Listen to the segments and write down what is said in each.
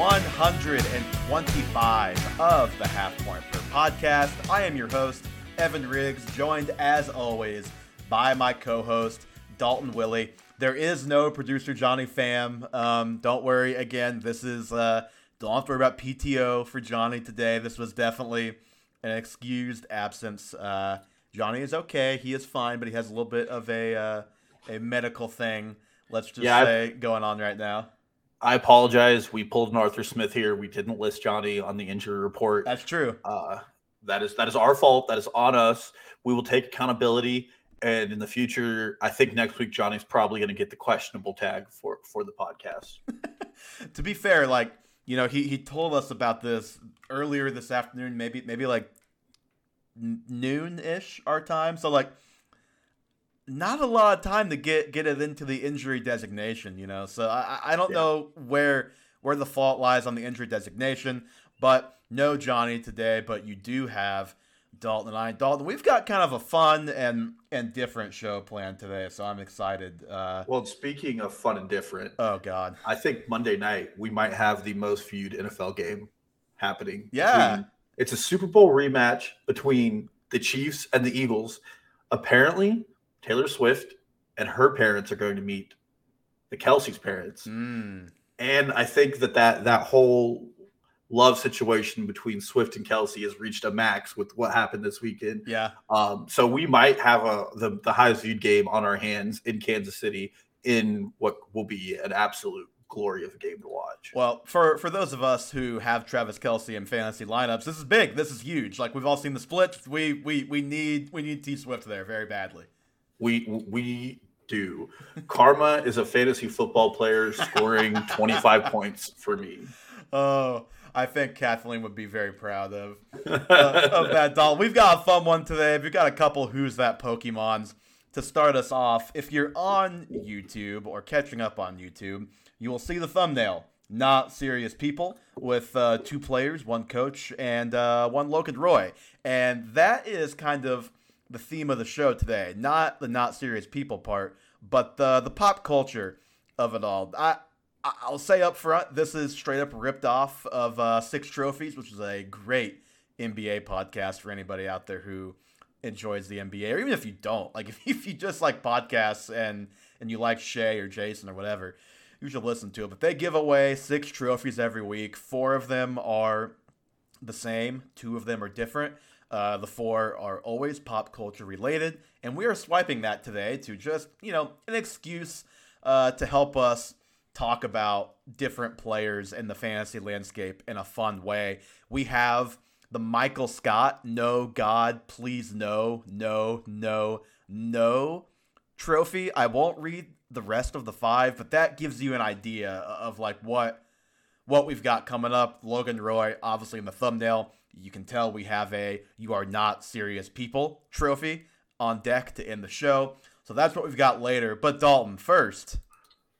episode 125 of the Half Point Per podcast. I am your host, Evan Riggs, joined as always by my co host, Dalton Willie. There is no producer Johnny Pham. Um, don't worry. Again, this is uh, don't have to worry about PTO for Johnny today. This was definitely an excused absence. Uh, Johnny is okay. He is fine, but he has a little bit of a uh, a medical thing. Let's just Yeah, say going on right now. I apologize. We pulled an Arthur Smith here. We didn't list Johnny on the injury report. That's true. Uh, that is that is our fault. That is on us. We will take accountability. And in the future, I think next week Johnny's probably going to get the questionable tag for for the podcast. to be fair, like you know, he he told us about this earlier this afternoon, maybe maybe like noon ish our time. So like, not a lot of time to get get it into the injury designation. You know, so I I- don't Yeah. know where where the fault lies on the injury designation, but no Johnny today. But you do have. Dalton and I, Dalton, we've got kind of a fun and and different show planned today, so I'm excited. Uh, Well, speaking of fun and different, oh God, I think Monday night we might have the most viewed NFL game happening. Yeah. Between- it's a Super Bowl rematch between the Chiefs and the Eagles. Apparently, Taylor Swift and her parents are going to meet the Kelce's parents. Mm. And I think that that, that whole love situation between Swift and Kelce has reached a max with what happened this weekend. yeah. Um, so we might have a the, the highest viewed game on our hands in Kansas City in what will be an absolute glory of a game to watch. Well, for for those of us who have Travis Kelce in fantasy lineups, this is big. This is huge. Like we've all seen the splits. We we we need we need T Swift there very badly. We we do. Karma is a fantasy football player scoring 25 points for me. Oh, I think Kathleen would be very proud of uh, of that doll. We've got a fun one today. We've got a couple who's that Pokemons to start us off. If you're on YouTube or catching up on YouTube, you will see the thumbnail. Not serious people with uh, two players, one coach, and uh, one Logan Roy, and that is kind of the theme of the show today. Not the not serious people part, but the the pop culture of it all. I I'll say up front, this is straight up ripped off of uh, Six Trophies, which is a great NBA podcast for anybody out there who enjoys the NBA, or even if you don't. Like if, if you just like podcasts and and you like Shay or Jason or whatever, you should listen to it. But they give away six trophies every week. Four of them are the same. Two of them are different. Uh, the four are always pop culture related, and we are swiping that today to just you know an excuse uh, to help us talk about different players in the fantasy landscape in a fun way. We have the Michael Scott No God Please No No No No trophy. I won't read the rest of the five, but that gives you an idea of like what what we've got coming up. Logan Roy, obviously in the thumbnail, you can tell we have a "You Are Not Serious People" trophy on deck to end the show. So that's what we've got later. But Dalton, first,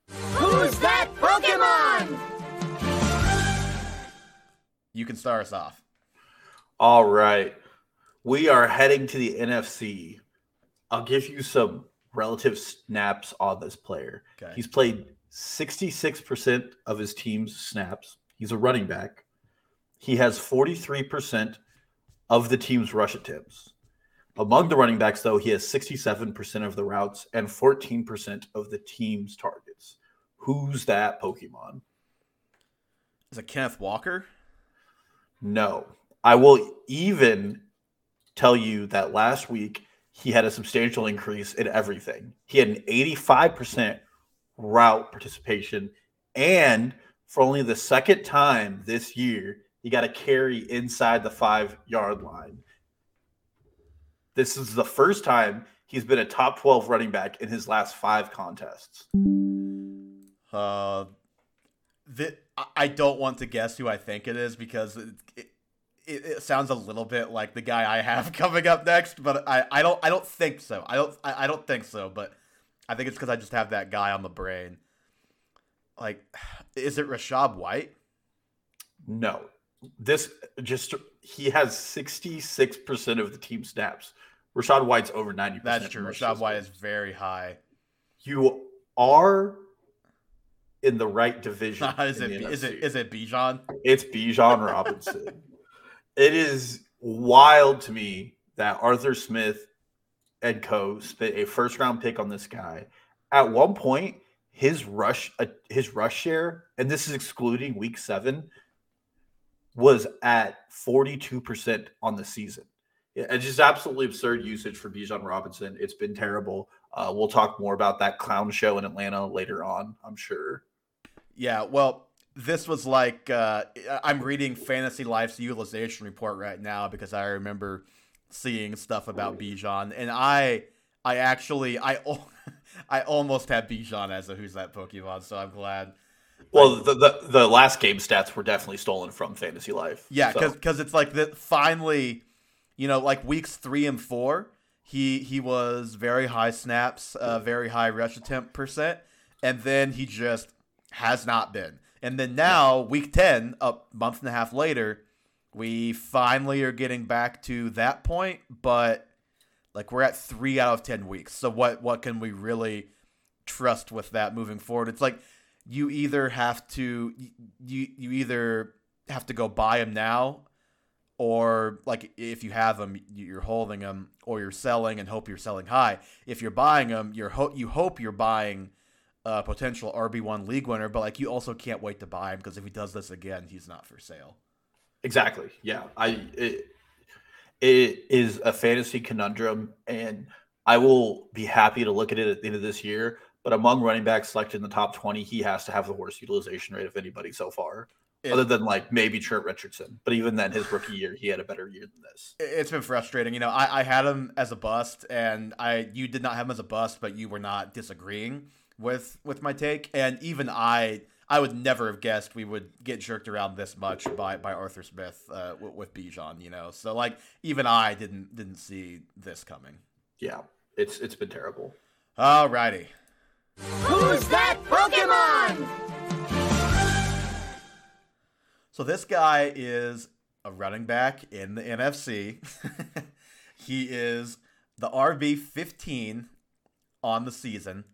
Who's that Pokemon? you can start us off. All right. We are heading to the NFC. I'll give you some relative snaps on this player. Okay. He's played 66% of his team's snaps. He's a running back. He has 43% of the team's rush attempts. Among the running backs, though, he has 67% of the routes and 14% of the team's targets. Who's that Pokemon? Is it Kenneth Walker? No. I will even tell you that last week he had a substantial increase in everything. He had an 85% route participation. And for only the second time this year, he got a carry inside the five yard line. This is the first time he's been a top 12 running back in his last five contests. Uh, the, I- don't want to guess who I think it is because it, it, it, it sounds a little bit like the guy I have coming up next, but I, I don't I don't think so. I don't I, I don't think so, but I think it's because I just have that guy on the brain. Like, is it Rachaad White? No. This just he has 66% of the team snaps. Rachaad White's over 90%. That's true. Rachaad White is very high. You are in the right division. is it is it NFC. it Bijan? It's Bijan Robinson. it is wild to me that Arthur Smith and co spent a first round pick on this guy. At one point, his rush uh, his rush share, and this is excluding week seven, was at 42% on the season. It's just absolutely absurd usage for Bijan Robinson. It's been terrible. Uh, we'll talk more about that clown show in Atlanta later on, I'm sure. Yeah, well, this was like uh, I'm reading Fantasy Life's utilization report right now because I remember seeing stuff about Bijan, and I, I actually, I, I almost had Bijan as a who's that Pokemon, so I'm glad. Well, the, the the last game stats were definitely stolen from Fantasy Life. Yeah, so- because it's like that. Finally, you know, like weeks three and four, he he was very high snaps, uh, very high rush attempt percent, and then he just has not been. And then now, week ten, a month and a half later, we finally are getting back to that point. But like we're at three out of ten weeks. So what what can we really trust with that moving forward? It's like you either have to you you either have to go buy them now or like if you have them you're holding them or you're selling and hope you're selling high if you're buying them you're ho- you hope you're buying a potential RB1 league winner but like you also can't wait to buy him because if he does this again he's not for sale Exactly. Yeah. I it, it is a fantasy conundrum, and I will be happy to look at it at the end of this year. But among running backs selected in the top twenty, he has to have the worst utilization rate of anybody so far, It- other than like maybe Trent Richardson. But even then, his rookie year, he had a better year than this. it's been frustrating you know I, I had him as a bust and I you did not have him as a bust but you were not disagreeing with with my take and even I I would never have guessed we would get jerked around this much by by Arthur Smith uh, with, with Bijan you know so like even I didn't didn't see this coming Yeah, it's it's been terrible. alrighty Who's that Pokemon? So this guy is a running back in the NFC. he is the RB 15 on the season.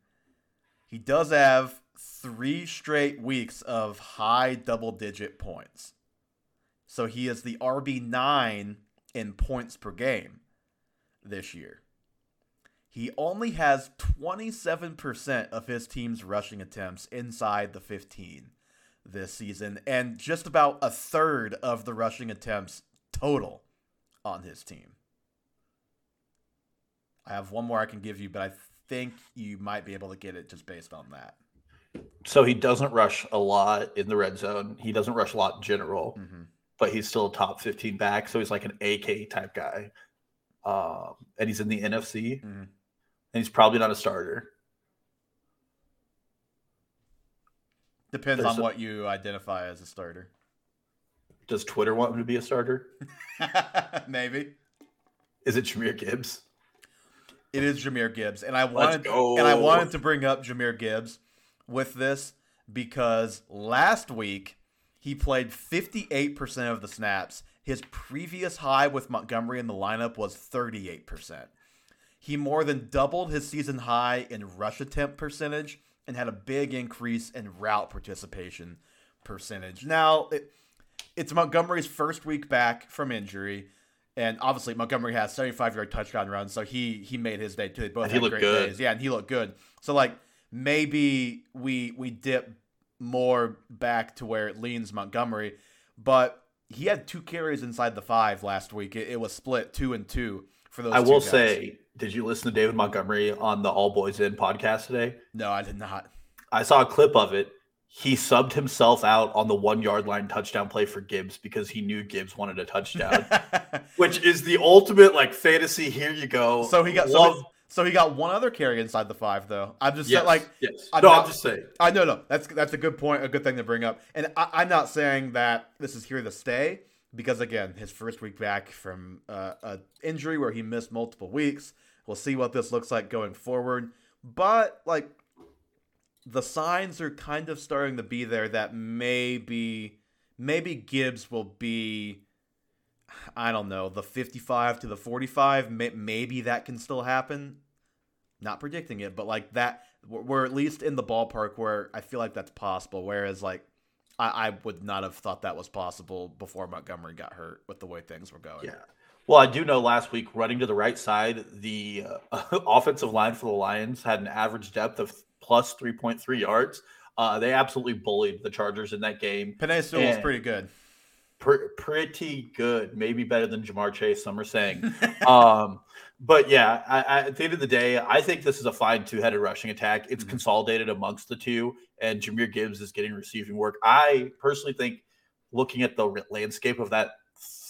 He does have three straight weeks of high double digit points. So he is the RB 9 in points per game this year. He only has 27% of his team's rushing attempts inside the 15 this season, and just about a third of the rushing attempts total on his team. I have one more I can give you, but I think you might be able to get it just based on that. So he doesn't rush a lot in the red zone. He doesn't rush a lot in general, Mm-hmm. but he's still a top 15 back. So he's like an AK type guy. Um, and he's in the NFC, Mhm. And he's probably not a starter. Depends There's on a- what you identify as a starter. Does Twitter want him to be a starter? Maybe Is it Jahmyr Gibbs? it is Jahmyr Gibbs, and I wanted and I wanted to bring up Jahmyr Gibbs with this because last week he played 58% of the snaps. His previous high with Montgomery in the lineup was 38%. He more than doubled his season high in rush attempt percentage and had a big increase in route participation percentage. Now, it, it's Montgomery's first week back from injury. And obviously, Montgomery has 75 yard touchdown runs, so he he made his day too. They both And he had looked great good. days. Yeah, and he looked good. So like maybe we we dip more back to where it leans Montgomery, but he had two carries inside the five last week. It, it was split two and two for those. I will guys. say, did you listen to David Montgomery on the All Boys In podcast today? no, I did not. I saw a clip of it. He subbed himself out on the one yard line touchdown play for Gibbs because he knew Gibbs wanted a touchdown, which is the ultimate like fantasy. Here you go. so he got so, Love. he- so he got one other carry inside the five though. I'm just yes, like yes. I'm no, not- I'm just saying. I know, no, that's that's a good point, a good thing to bring up. And I, I'm not saying that this is here to stay because again, his first week back from uh, a injury where he missed multiple weeks. We'll see what this looks like going forward. But like, the signs are kind of starting to be there that maybe maybe Gibbs will be. I don't know the 55 to the 45. May, maybe that can still happen. Not predicting it, but like that we're, we're at least in the ballpark where I feel like that's possible. Whereas like I, I would not have thought that was possible before Montgomery got hurt with the way things were going. Yeah. Well, I do know last week running to the right side, the uh, offensive line for the Lions had an average depth of plus 3.3 yards. Uh, they absolutely bullied the Chargers in that game. Penei Sewell was pretty good. Pr- pretty good, maybe better than Ja'Marr Chase. Some are saying, um, but yeah, I, I, at the end of the day, I think this is a fine two-headed rushing attack. It's mm-hmm. consolidated amongst the two, and Jahmyr Gibbs is getting receiving work. I personally think, looking at the landscape of that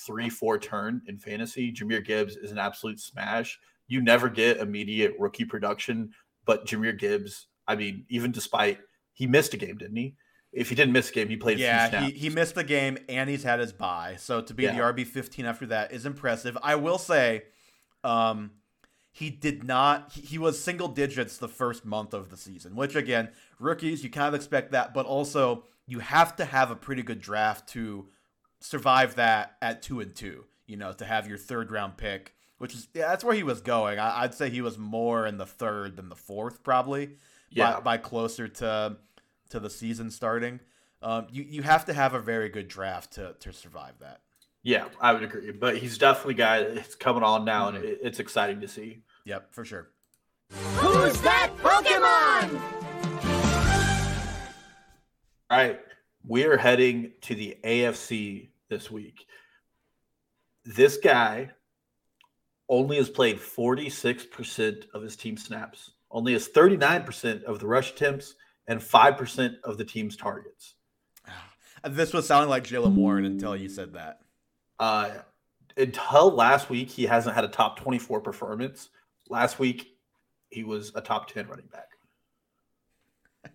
three-four turn in fantasy, Jahmyr Gibbs is an absolute smash. You never get immediate rookie production, but Jahmyr Gibbs, I mean, even despite he missed a game, didn't he? If he didn't miss a game, he played. Yeah, he, he missed the game and he's had his bye. So to be yeah. the RB fifteen after that is impressive. I will say, um, he did not. He, was single digits the first month of the season, which again, rookies you kind of expect that, but also you have to have a pretty good draft to survive that at two and two. You know, to have your third round pick, which is yeah, that's where he was going. I, would say he was more in the third than the fourth, probably. Yeah, by, by closer to to the season starting. Um, you you have to have a very good draft to to survive that. Yeah, I would agree. But he's definitely a guy that's coming on now, mm-hmm. and it, it's exciting to see. Yep, for sure. Who's that Pokemon? All right, we are heading to the AFC this week. This guy only has played 46% of his team snaps, only has 39% of the rush attempts, and 5% of the team's targets. This was sounding like Jaylen Warren until you said that. Uh, until last week, he hasn't had a top 24 performance. Last week, he was a top 10 running back.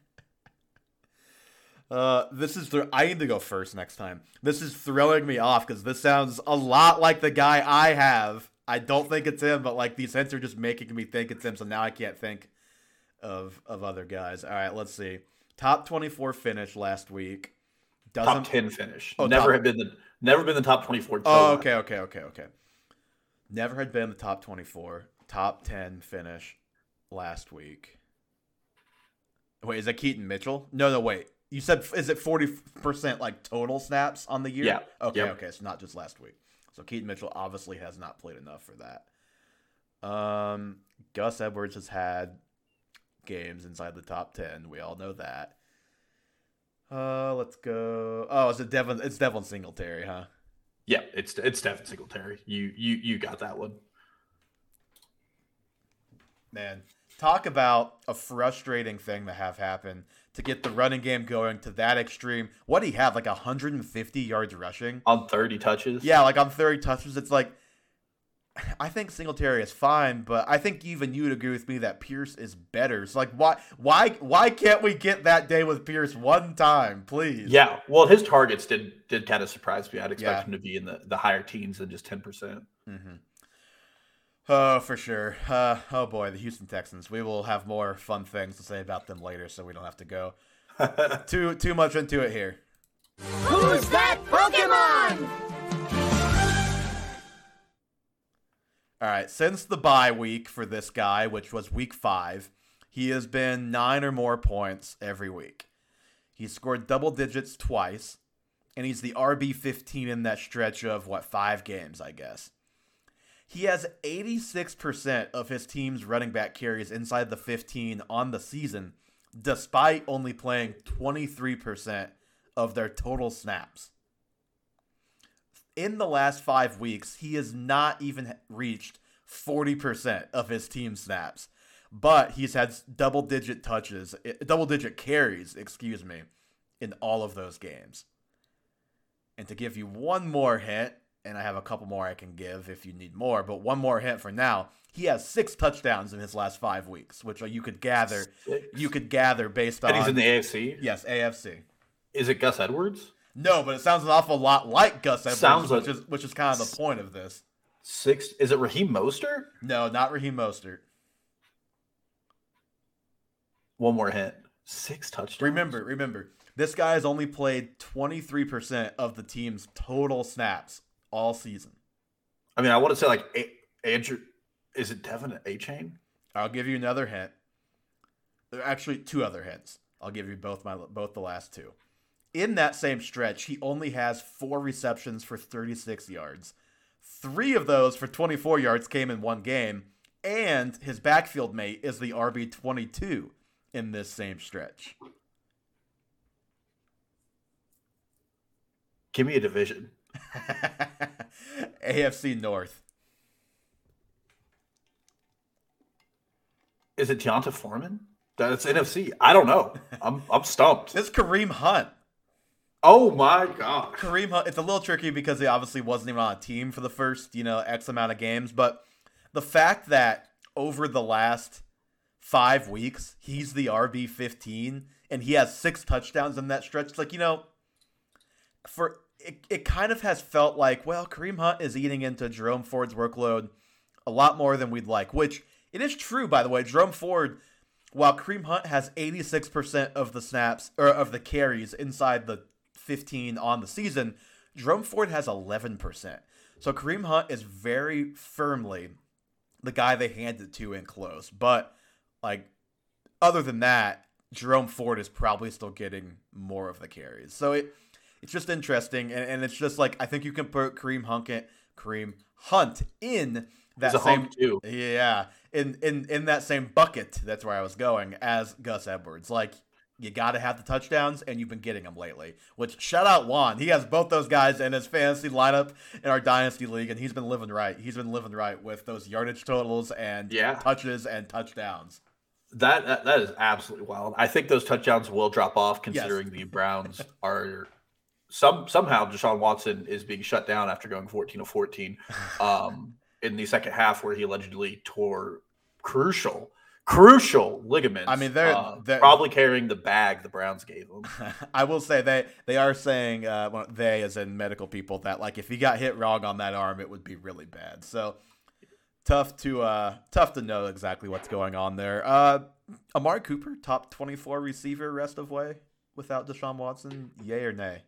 Uh, this is th- I need to go first next time. This is throwing me off because this sounds a lot like the guy I have. I don't think it's him, but like these hints are just making me think it's him. So now I can't think of of other guys. All right, let's see. Top twenty four finish last week. Doesn't, top ten finish. Oh, never top, had been the never been the top twenty four. Oh, okay, okay, okay, okay. Never had been the top twenty four. Top ten finish last week. Wait, is that Keaton Mitchell? No, no, wait. You said is it forty percent like total snaps on the year? Yeah. Okay, yep. okay, so not just last week. So Keaton Mitchell obviously has not played enough for that. Um, Gus Edwards has had games inside the top ten. We all know that. Uh, let's go. Oh, it's a Devin? It's Devin Singletary, huh? Yeah, it's it's Devin Singletary. You you you got that one. Man, talk about a frustrating thing to have happen to get the running game going to that extreme. What do he have? Like 150 yards rushing on 30 touches. Yeah, like on 30 touches. It's like I think Singletary is fine, but I think even you'd agree with me that Pierce is better. So like why why why can't we get that day with Pierce one time, please? Yeah. Well his targets did did kind of surprise me. I'd expect yeah. him to be in the, the higher teens than just ten percent. Mm-hmm. Oh, for sure. Uh, oh boy, the Houston Texans. We will have more fun things to say about them later, so we don't have to go too too much into it here. Who's that Pokemon? All right, since the bye week for this guy, which was week five, he has been nine or more points every week. He scored double digits twice, and he's the RB 15 in that stretch of what, five games, I guess. He has 86% of his team's running back carries inside the 15 on the season, despite only playing 23% of their total snaps in the last five weeks, he has not even reached 40% of his team snaps. But he's had double digit touches, eh, double digit carries, excuse me, in all of those games. And to give you one more hint, and I have a couple more I can give if you need more, but one more hint for now. He has six touchdowns in his last five weeks, which you could gather. Six. You could gather based on. And he's in the AFC. Yes, AFC. Is it Gus Edwards? No, but it sounds an awful lot like Gus Edwards, sounds which like, is which is kind of the point of this. Six is it Raheem Mostert? No, not Raheem Mostert. One more hint. Six touchdowns. Remember, remember, this guy has only played 23% of the team's total snaps all season. I mean, I want to say like a- Andrew is it De'Von Achane? I'll give you another hint. There are actually, two other hints. I'll give you both my both the last two. In that same stretch, he only has four receptions for 36 yards. Three of those for 24 yards came in one game, and his backfield mate is the RB 22 in this same stretch. Give me a division. AFC North. Is it D'Onta Foreman? That's NFC. I don't know. I'm I'm stumped. It's Kareem Hunt. Oh my god. Kareem Hunt. It's a little tricky because he obviously wasn't even on a team for the first, you know, X amount of games. But the fact that over the last five weeks, he's the RB 15 and he has six touchdowns in that stretch, it's like, you know, for it, it kind of has felt like, well, Kareem Hunt is eating into Jerome Ford's workload a lot more than we'd like, which it is true, by the way. Jerome Ford, while Kareem Hunt has 86% of the snaps or of the carries inside the 15 on the season, Jerome Ford has 11%. So Kareem Hunt is very firmly the guy they handed to in close. But like other than that, Jerome Ford is probably still getting more of the carries. So it it's just interesting, and, and it's just like I think you can put Kareem Hunt, Kareem Hunt in that same too. yeah in in in that same bucket. That's where I was going as Gus Edwards. Like you got to have the touchdowns, and you've been getting them lately. Which shout out Juan, he has both those guys in his fantasy lineup in our dynasty league, and he's been living right. He's been living right with those yardage totals and Yeah. touches and touchdowns. That, that that is absolutely wild. I think those touchdowns will drop off considering the Browns are some somehow Deshaun Watson is being shut down after going 14 of 14 um, in the second half where he allegedly tore crucial crucial ligaments. I mean, they're- uh, they're- probably carrying the bag the Browns gave him. I will say they they are saying uh, well, they as in medical people that like if he got hit wrong on that arm, it would be really bad. So tough to uh tough to know exactly what's going on there. Uh, Amari Cooper, top twenty four receiver rest of way without Deshaun Watson, yay or nay?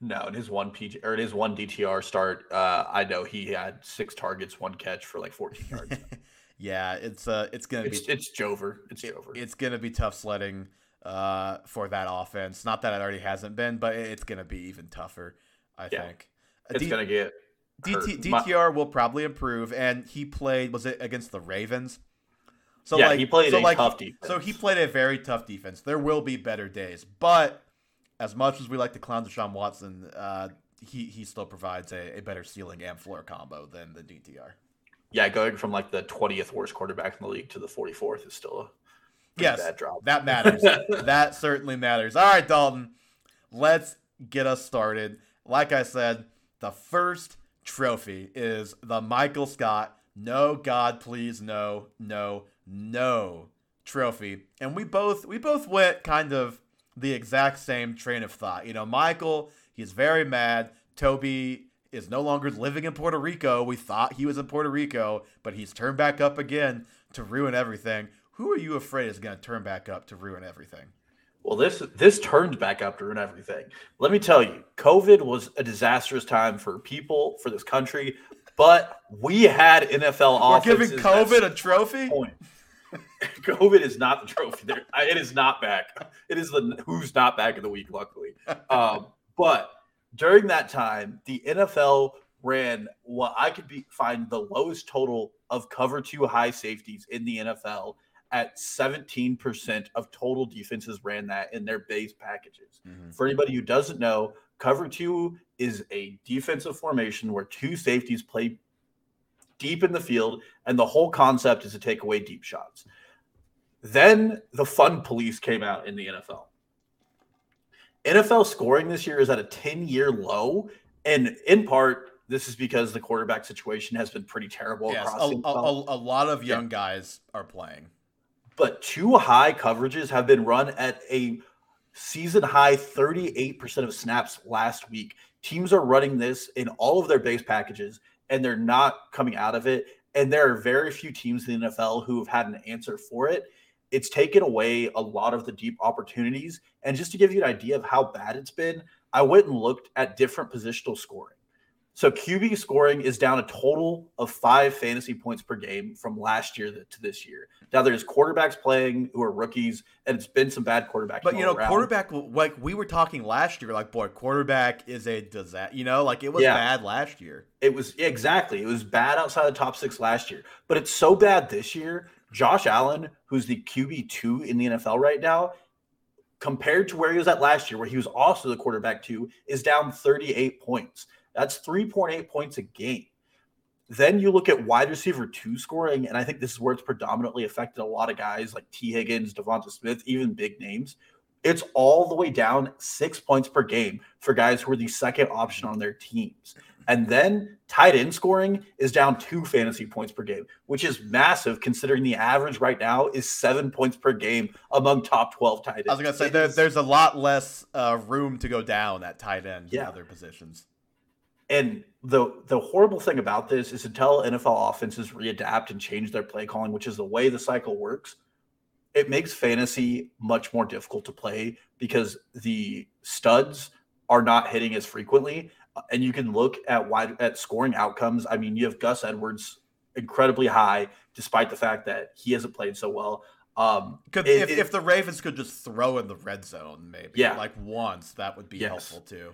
No, it is one PG or in his one DTR start, uh, I know he had six targets, one catch for like 14 yards. yeah, it's uh it's gonna it's be it's Jover. It's Jover. it's gonna be tough sledding uh for that offense. Not that it already hasn't been, but it's gonna be even tougher. I Yeah. think. It's D- gonna get. DT, My- DTR will probably improve, and he played. Was it against the Ravens? So Yeah, like he played so a like, tough defense. So he played a very tough defense. There will be better days, but as much as we like to clown Deshaun Watson, uh, he he still provides a, a better ceiling and floor combo than the DTR. Yeah, going from like the 20th worst quarterback in the league to the 44th is still a Yes, bad drop. that matters. that certainly matters. All right, Dalton, let's get us started. Like I said, the first trophy is the Michael Scott No God Please No No No trophy. And we both we both went kind of the exact same train of thought. You know, Michael, he's very mad. Toby is no longer living in Puerto Rico. We thought he was in Puerto Rico, but he's turned back up again to ruin everything. Who are you afraid is going to turn back up to ruin everything? Well, this this turned back up to ruin everything. Let me tell you, COVID was a disastrous time for people, for this country, but we had NFL We're offenses. giving COVID a trophy? COVID is not the trophy. There, it is not back. It is the who's not back of the week. Luckily, um, but during that time, the NFL ran what I could be find the lowest total of cover two high safeties in the NFL at 17% of total defenses ran that in their base packages. Mm-hmm. For anybody who doesn't know, cover two is a defensive formation where two safeties play deep in the field, and the whole concept is to take away deep shots. Then the fun police came out in the NFL. NFL scoring this year is at a 10 year low. And in part, this is because the quarterback situation has been pretty terrible Yes, a, a, a, a lot of young guys are playing. but two high coverages have been run at a season high 38% of snaps last week. Teams are running this in all of their base packages and they're not coming out of it. And there are very few teams in the NFL who have had an answer for it. It's taken away a lot of the deep opportunities. And just to give you an idea of how bad it's been, I went and looked at different positional scoring. So QB scoring is down a total of five fantasy points per game from last year to this year. Now there's quarterbacks playing who are rookies, and it's been some bad quarterbacks. But you know, around. quarterback like we were talking last year, like boy, quarterback is a disaster. You know, like it was Yeah. bad last year. It was exactly. It was bad outside the top six last year, but it's so bad this year. Josh Allen, who's the QB two in the NFL right now, compared to where he was at last year, where he was also the quarterback two, is down 38 points. That's 3.8 points a game. Then you look at wide receiver two scoring, and I think this is where it's predominantly affected a lot of guys like Tee Higgins, DeVonta Smith, even big names. It's all the way down six points per game for guys who are the second option on their teams. And then tight end scoring is down two fantasy points per game, which is massive considering the average right now is seven points per game among top 12 tight ends. I was gonna say It there, there's a lot less uh, room to go down at tight end than Yeah. other positions. And the the horrible thing about this is until NFL offenses readapt and change their play calling, which is the way the cycle works, it makes fantasy much more difficult to play because the studs are not hitting as frequently. And you can look at wide at scoring outcomes. I mean, you have Gus Edwards incredibly high, despite the fact that he hasn't played so well. Um, Could it- if, it- if the Ravens could just throw in the red zone, maybe Yeah. like once, that would be Yes. helpful too.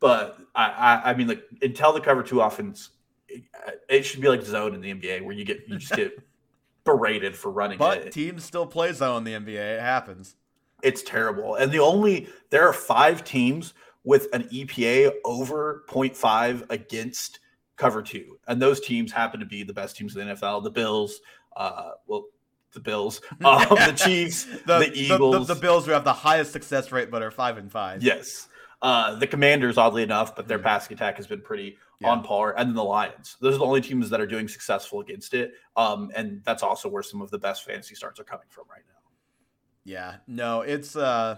but I, I, I mean, like until the cover two offense, it, it should be like zone in the NBA where you get you just get berated for running But it. teams still play zone in the NBA. It happens. It's terrible. And the only there are five teams with an EPA over 0.5 against cover two, and those teams happen to be the best teams in the NFL: the Bills, uh, well, the Bills, um, the Chiefs, the, The, Eagles, the, the Bills who have the highest success rate, but are five and five. Yes. Uh, the Commanders, oddly enough, but their Mhm. passing attack has been pretty Yeah. on par, and then the Lions. Those are the only teams that are doing successful against it. Um, and that's also where some of the best fantasy starts are coming from right now. Yeah, no, it's uh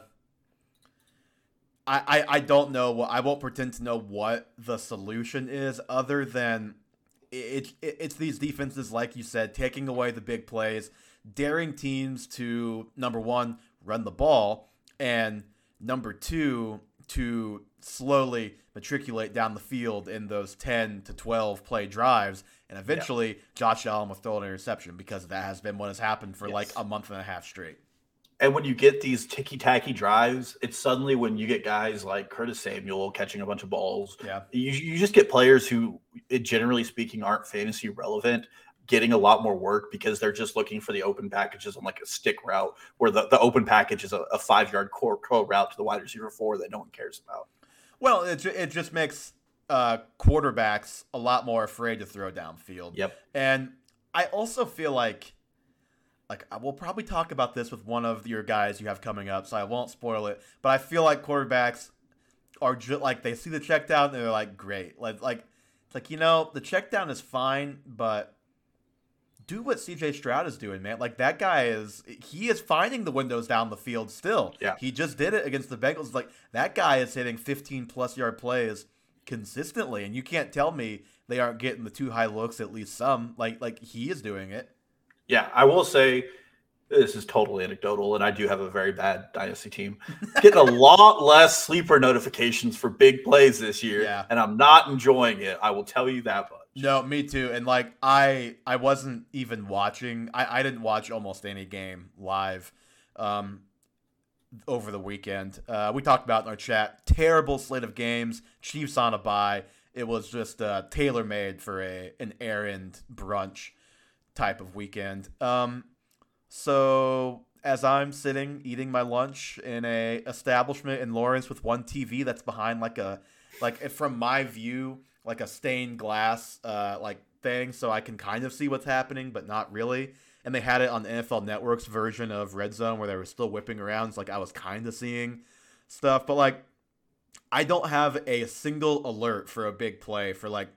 I, I I don't know what I won't pretend to know what the solution is other than it, it it's these defenses like you said taking away the big plays, daring teams to number 1 run the ball and number 2 to slowly matriculate down the field in those 10 to 12 play drives and eventually Josh Allen will throw an interception because that has been what has happened for like a month and a half straight. And when you get these ticky tacky drives, it's suddenly when you get guys like Curtis Samuel catching a bunch of balls. Yeah. You, you just get players who, eh, generally speaking, aren't fantasy relevant getting a lot more work because they're just looking for the open packages on like a stick route where the, the open package is a, a five yard core, core route to the wide receiver four that no one cares about. Well, it, it just makes uh, quarterbacks a lot more afraid to throw downfield. Yep. And I also feel like, like I will probably talk about this with one of your guys you have coming up, so I won't spoil it. But I feel like quarterbacks are just like they see the check down and they're like, great. Like, like it's like you know the check down is fine, but do what CJ Stroud is doing, man. Like that guy is he is finding the windows down the field still. Yeah. He just did it against the Bengals. Like that guy is hitting 15 plus yard plays consistently, and you can't tell me they aren't getting the two high looks at least some. Like like he is doing it. Yeah, I will say this is totally anecdotal, and I do have a very bad dynasty team. Getting a lot less sleeper notifications for big plays this year, Yeah. and I'm not enjoying it. I will tell you that much. No, me too. And like I I wasn't even watching. I I didn't watch almost any game live. Um, over the weekend. Uh, we talked about in our chat. Terrible slate of games. Chiefs on a bye. It was just uh, tailor made for a an errand brunch type of weekend. Um, so as I'm sitting eating my lunch in a establishment in Lawrence with one TV that's behind like a like from my view like a stained glass uh, like thing, so I can kind of see what's happening, but not really. And they had it on the NFL Network's version of Red Zone where they were still whipping around. So like I was kind of seeing stuff, but like I don't have a single alert for a big play for like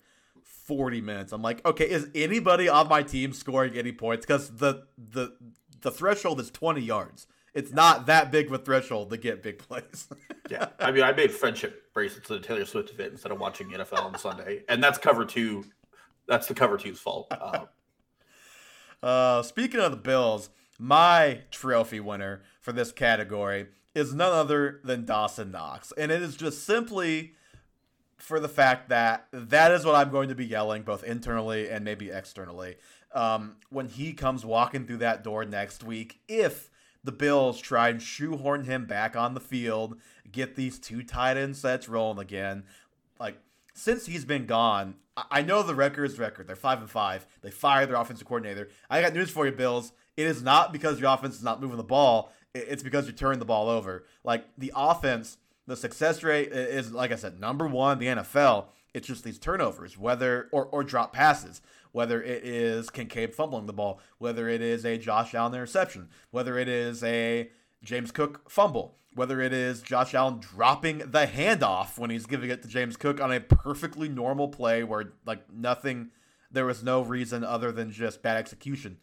40 minutes. I'm like, okay, is anybody on my team scoring any points? Because the the the threshold is 20 yards. It's not that big of a threshold to get big plays. Yeah, I mean, I made friendship bracelets to the Taylor Swift event instead of watching NFL on Sunday, and that's cover two. That's the cover two's fault. Uh, Uh, speaking of the Bills, my trophy winner for this category is none other than Dawson Knox. And it is just simply for the fact that that is what I'm going to be yelling both internally and maybe externally um, when he comes walking through that door next week. If the Bills try and shoehorn him back on the field, get these two tight end sets rolling again, like since he's been gone, I know the record is record. They're five and five. They fired their offensive coordinator. I got news for you, Bills. It is not because your offense is not moving the ball. It's because you turn the ball over. Like the offense, the success rate is, like I said, number one the NFL. It's just these turnovers, whether or, or drop passes, whether it is Kincaid fumbling the ball, whether it is a Josh Allen interception, whether it is a James Cook fumble, whether it is Josh Allen dropping the handoff when he's giving it to James Cook on a perfectly normal play where like nothing, there was no reason other than just bad execution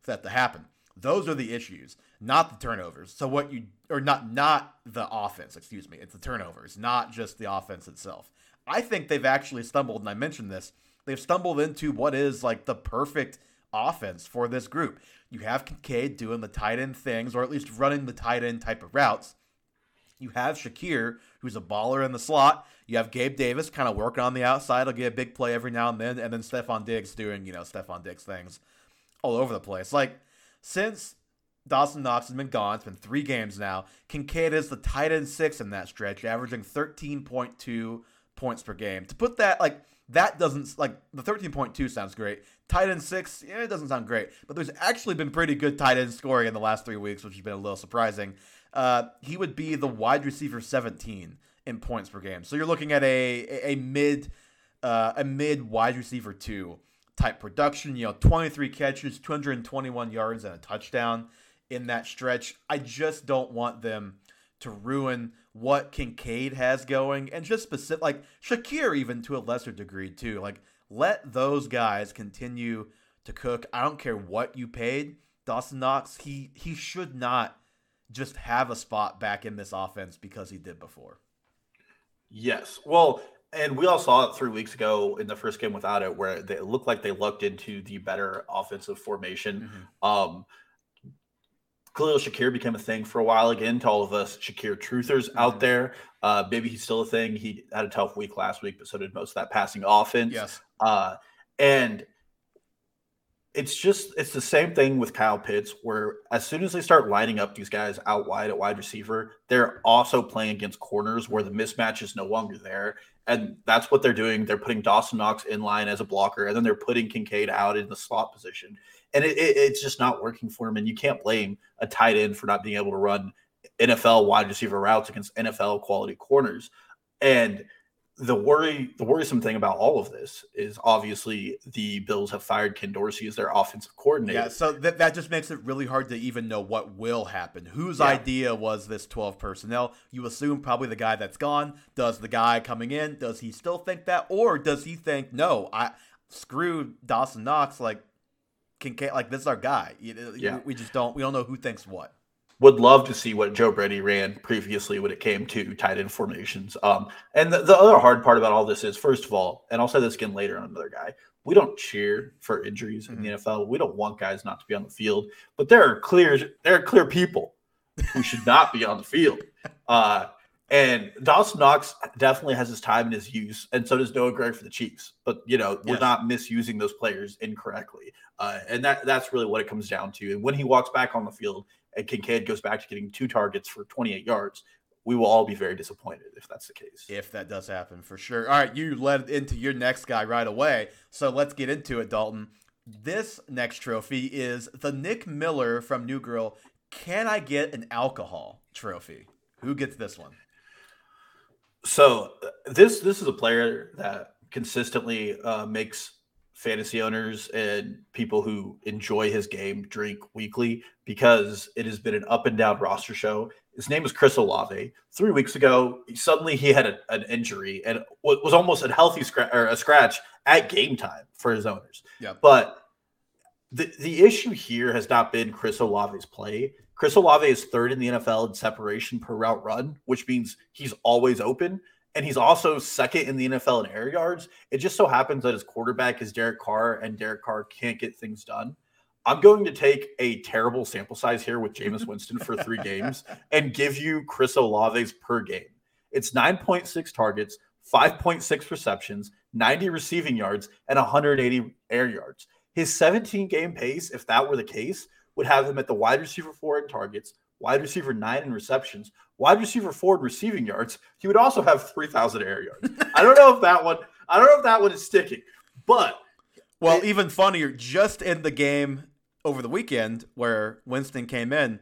for that to happen. Those are the issues, not the turnovers. So what you or not not the offense, excuse me, it's the turnovers, not just the offense itself. I think they've actually stumbled, and I mentioned this. They've stumbled into what is like the perfect offense for this group. You have Kincaid doing the tight end things, or at least running the tight end type of routes. You have Shakir, who's a baller in the slot. You have Gabe Davis kind of working on the outside. He'll get a big play every now and then. And then Stefon Diggs doing, you know, Stefon Diggs things all over the place. Like, since Dawson Knox has been gone, it's been three games now. Kincaid is the tight end six in that stretch, averaging 13.2 points per game. To put that, like, that doesn't, like, the 13.2 sounds great. Tight end six, yeah, it doesn't sound great. But there's actually been pretty good tight end scoring in the last three weeks, which has been a little surprising. Uh, he would be the wide receiver 17 in points per game. So you're looking at a, a, a mid, uh, a mid wide receiver two type production. You know, 23 catches, 221 yards, and a touchdown in that stretch. I just don't want them to ruin what Kincaid has going, and just specific like Shakir even to a lesser degree too. Like let those guys continue to cook. I don't care what you paid Dawson Knox. He he should not just have a spot back in this offense because he did before. Yes. Well, and we all saw it three weeks ago in the first game without it, where they looked like they lucked into the better offensive formation. Mm-hmm. Um, Khalil Shakir became a thing for a while again to all of us Shakir truthers mm-hmm. out there. Uh, maybe he's still a thing. He had a tough week last week, but so did most of that passing offense. Yes. Uh, and it's just it's the same thing with Kyle Pitts, where as soon as they start lining up these guys out wide at wide receiver, they're also playing against corners where the mismatch is no longer there. And that's what they're doing. They're putting Dawson Knox in line as a blocker, and then they're putting Kincaid out in the slot position. And it, it, it's just not working for him. And you can't blame a tight end for not being able to run NFL wide receiver routes against NFL quality corners. And the worry, the worrisome thing about all of this is obviously the Bills have fired Ken Dorsey as their offensive coordinator. Yeah, so that, that just makes it really hard to even know what will happen. Whose yeah. idea was this 12 personnel? You assume probably the guy that's gone. Does the guy coming in, does he still think that? Or does he think, no, I screw Dawson Knox, like, can, like this is our guy. Yeah. We just don't, we don't know who thinks what would love to see what Joe Brady ran previously when it came to tight end formations. Um, and the, the, other hard part about all this is, first of all, and I'll say this again later on another guy, we don't cheer for injuries mm-hmm. in the mm-hmm. NFL. We don't want guys not to be on the field, but there are clear there are clear people who should not be on the field. Uh, and Dawson Knox definitely has his time and his use, and so does Noah Gray for the Chiefs. But you know, we're not misusing those players incorrectly, uh, and that that's really what it comes down to. And when he walks back on the field, and Kincaid goes back to getting two targets for 28 yards, we will all be very disappointed if that's the case. If that does happen, for sure. All right, you led into your next guy right away. So let's get into it, Dalton. This next trophy is the Nick Miller from New Girl. Can I get an alcohol trophy? Who gets this one? So this this is a player that consistently uh, makes fantasy owners and people who enjoy his game drink weekly because it has been an up and down roster show. His name is Chris Olave. Three weeks ago, suddenly he had a, an injury and was almost a healthy scratch or a scratch at game time for his owners. Yeah. But the, the issue here has not been Chris Olave's play. Chris Olave is third in the NFL in separation per route run, which means he's always open and he's also second in the NFL in air yards. It just so happens that his quarterback is Derek Carr, and Derek Carr can't get things done. I'm going to take a terrible sample size here with Jameis Winston for three games and give you Chris Olave's per game. It's 9.6 targets, 5.6 receptions, 90 receiving yards, and 180 air yards. His 17 game pace, if that were the case, would have him at the wide receiver four in targets, wide receiver nine in receptions, wide receiver four in receiving yards. He would also have 3,000 air yards. I don't know if that one, I don't know if that one is sticking, but Well, It- even funnier, just in the game over the weekend where Winston came in,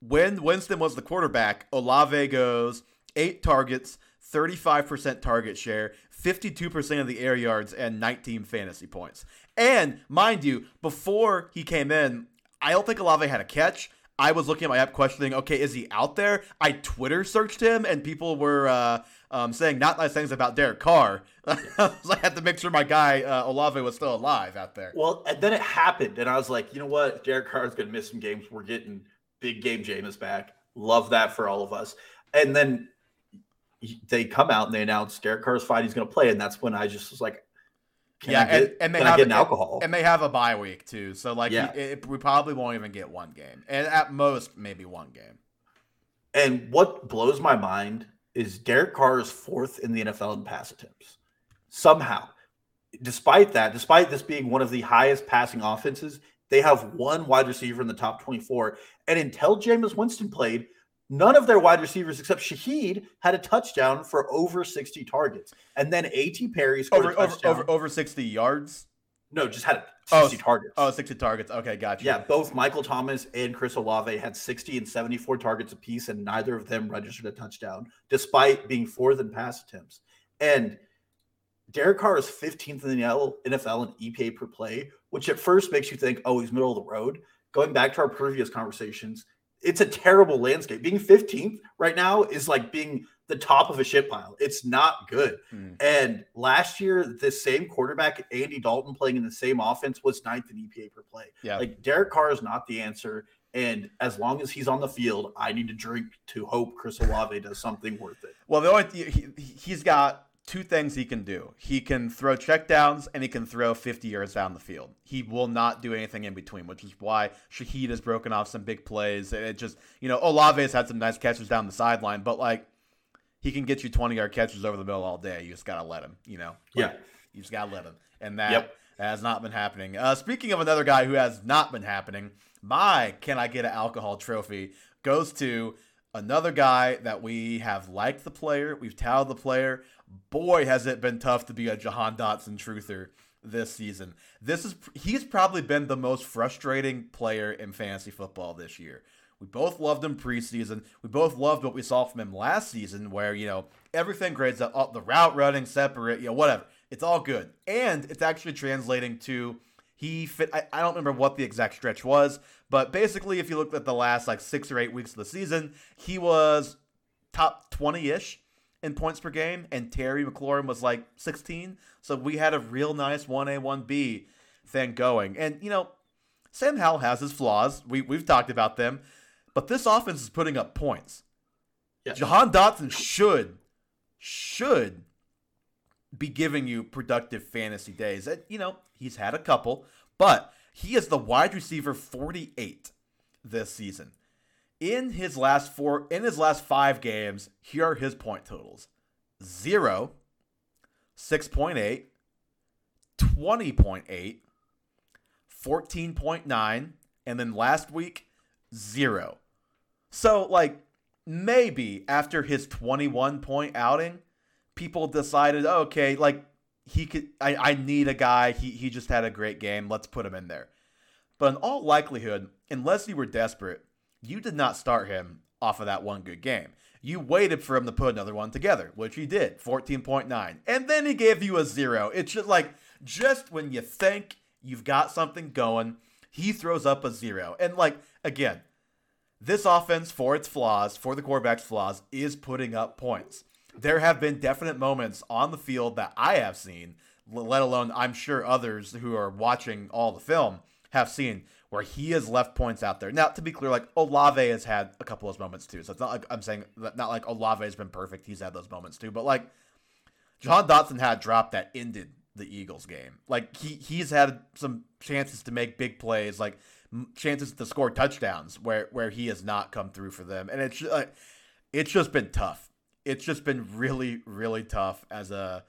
when Winston was the quarterback, Olave goes eight targets, 35% target share, 52% of the air yards, and 19 fantasy points. And mind you, before he came in, I don't think Olave had a catch. I was looking at my app questioning, okay, is he out there? I Twitter searched him, and people were uh, um, saying not nice things about Derek Carr. I had to make sure my guy uh, Olave was still alive out there. Well, and then it happened, and I was like, you know what? Derek Carr is going to miss some games. We're getting big game Jameis back. Love that for all of us. And then they come out and they announce Derek Carr's fine. He's going to play, and that's when I just was like, can yeah, get, and, and they have an alcohol? and they have a bye week too. So like, Yeah. we, it, we probably won't even get one game, and at most maybe one game. And what blows my mind is Derek Carr is fourth in the NFL in pass attempts. Somehow, despite that, despite this being one of the highest passing offenses, they have one wide receiver in the top 24. And until Jameis Winston played, none of their wide receivers except Shaheed had a touchdown for over 60 targets. And then A.T. Perry scored Over a over, touchdown. over over sixty yards. no, just had Oh, 60 targets. Oh, 60 targets. Okay, gotcha. Yeah, both Michael Thomas and Chris Olave had 60 and 74 targets apiece, and neither of them registered a touchdown, despite being fourth in pass attempts. And Derek Carr is 15th in the NFL in EPA per play, which at first makes you think, oh, he's middle of the road. Going back to our previous conversations, it's a terrible landscape. Being 15th right now is like being the top of a shit pile. It's not good. Mm. And last year, the same quarterback, Andy Dalton, playing in the same offense, was ninth in EPA per play. Yeah. Like Derek Carr is not the answer. And as long as he's on the field, I need to drink to hope Chris Olave does something worth it. Well, the only he, he's got two things he can do. He can throw checkdowns and he can throw 50 yards down the field. He will not do anything in between, which is why Shaheed has broken off some big plays. It just, you know, Olave has had some nice catches down the sideline, but like he can get you 20 yard catches over the middle all day. You just got to let him, you know? Like, Yeah. You just got to let him. And that Yep. has not been happening. Uh, speaking of another guy who has not been happening, my Can I Get an Alcohol trophy goes to another guy that we have liked the player. We've touted the player. Boy, has it been tough to be a Jahan Dotson truther this season. This is he's probably been the most frustrating player in fantasy football this year. We both loved him preseason. We both loved what we saw from him last season, where you know everything grades up, up the route running, separate, you know, whatever. It's all good, and it's actually translating to he fit. I, I don't remember what the exact stretch was, but basically, if you look at the last like six or eight weeks of the season, he was top twenty ish in points per game, and Terry McLaurin was like 16. So we had a real nice 1A, 1B thing going. And, you know, Sam Howell has his flaws. We, we've talked about them, but this offense is putting up points. Yeah. Jahan Dotson should, should be giving you productive fantasy days. And, you know, he's had a couple, but he is the wide receiver 48 this season. In his last four in his last five games here are his point totals. 0 6.8 20.8 14.9 and then last week 0 so like maybe after his 21 point outing people decided okay like he could i, I need a guy he, he just had a great game let's put him in there but in all likelihood unless you were desperate you did not start him off of that one good game. You waited for him to put another one together, which he did, 14.9. And then he gave you a zero. It's just like, just when you think you've got something going, he throws up a zero. And like, again, this offense, for its flaws, for the quarterback's flaws, is putting up points. There have been definite moments on the field that I have seen, let alone I'm sure others who are watching all the film have seen, where he has left points out there. Now, to be clear, like Olave has had a couple of those moments too. So it's not like I'm saying that not like Olave has been perfect. He's had those moments too. But like Jahan Dotson had a drop that ended the Eagles game. Like he he's had some chances to make big plays, like chances to score touchdowns where where he has not come through for them. And it's like it's just been tough. It's just been really, really tough as a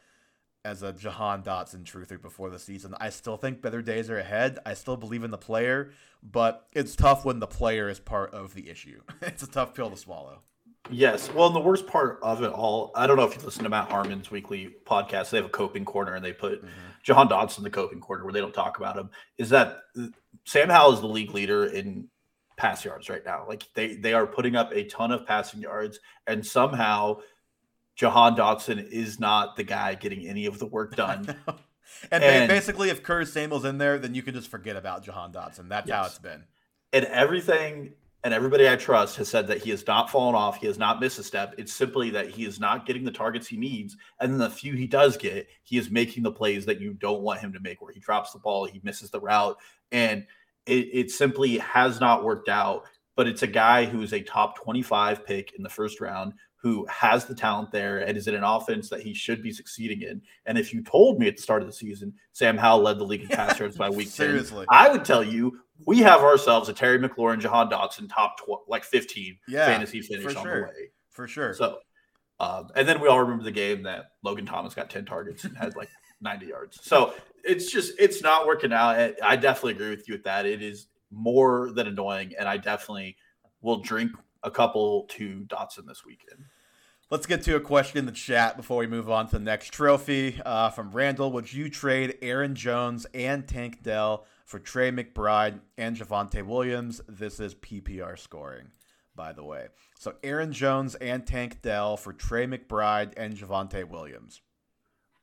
as a Jahan Dotson truther before the season. I still think better days are ahead. I still believe in the player, but it's tough when the player is part of the issue. it's a tough pill to swallow. Yes. Well, and the worst part of it all, I don't know if you listen to Matt Harmon's weekly podcast. They have a coping corner and they put mm-hmm. Jahan Dotson in the coping corner where they don't talk about him. Is that Sam Howell is the league leader in pass yards right now. Like they they are putting up a ton of passing yards, and somehow Jahan Dotson is not the guy getting any of the work done. and, and, basically, if Curtis Samuel's in there, then you can just forget about Jahan Dotson. That's yes. how it's been. And everything and everybody I trust has said that he has not fallen off. He has not missed a step. It's simply that he is not getting the targets he needs. And then the few he does get, he is making the plays that you don't want him to make, where he drops the ball, he misses the route. And it, it simply has not worked out. But it's a guy who is a top 25 pick in the first round who has the talent there and is in an offense that he should be succeeding in. And if you told me at the start of the season, Sam Howell led the league in pass yards by week Seriously. 10, I would tell you we have ourselves a Terry McLaurin, Jahan Dotson top like 15 yeah, fantasy finish on sure. the way. For sure. So, um, and then we all remember the game that Logan Thomas got 10 targets and had like 90 yards. So it's just, it's not working out. I definitely agree with you with that. It is more than annoying. And I definitely will drink a couple to Dotson this weekend. Let's get to a question in the chat before we move on to the next trophy. Uh, from Randall, would you trade Aaron Jones and Tank Dell for Trey McBride and Javonte Williams? This is PPR scoring, by the way. So Aaron Jones and Tank Dell for Trey McBride and Javonte Williams.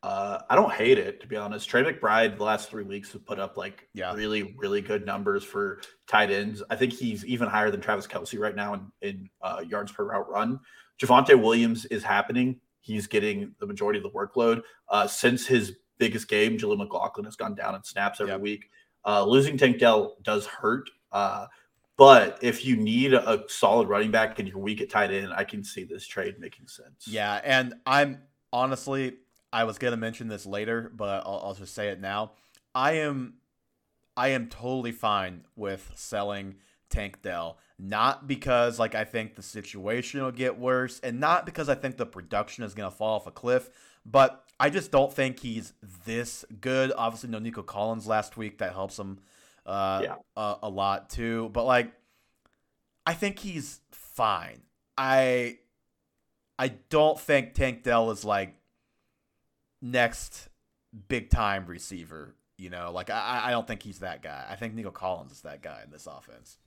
Uh, I don't hate it to be honest. Trey McBride the last three weeks has put up like yeah. really, really good numbers for tight ends. I think he's even higher than Travis Kelce right now in, in uh, yards per route run. Javonte Williams is happening. He's getting the majority of the workload. Uh, since his biggest game, Jaleel McLaughlin has gone down in snaps every yep. week. Uh, losing Tank Dell does hurt. Uh, but if you need a solid running back and you're weak at tight end, I can see this trade making sense. Yeah, and I'm honestly, I was gonna mention this later, but I'll, I'll just say it now. I am, I am totally fine with selling Tank Dell. Not because like I think the situation will get worse, and not because I think the production is gonna fall off a cliff, but I just don't think he's this good. Obviously, no Nico Collins last week that helps him uh, yeah. a, a lot too. But like, I think he's fine. I I don't think Tank Dell is like next big time receiver. You know, like I, I don't think he's that guy. I think Nico Collins is that guy in this offense.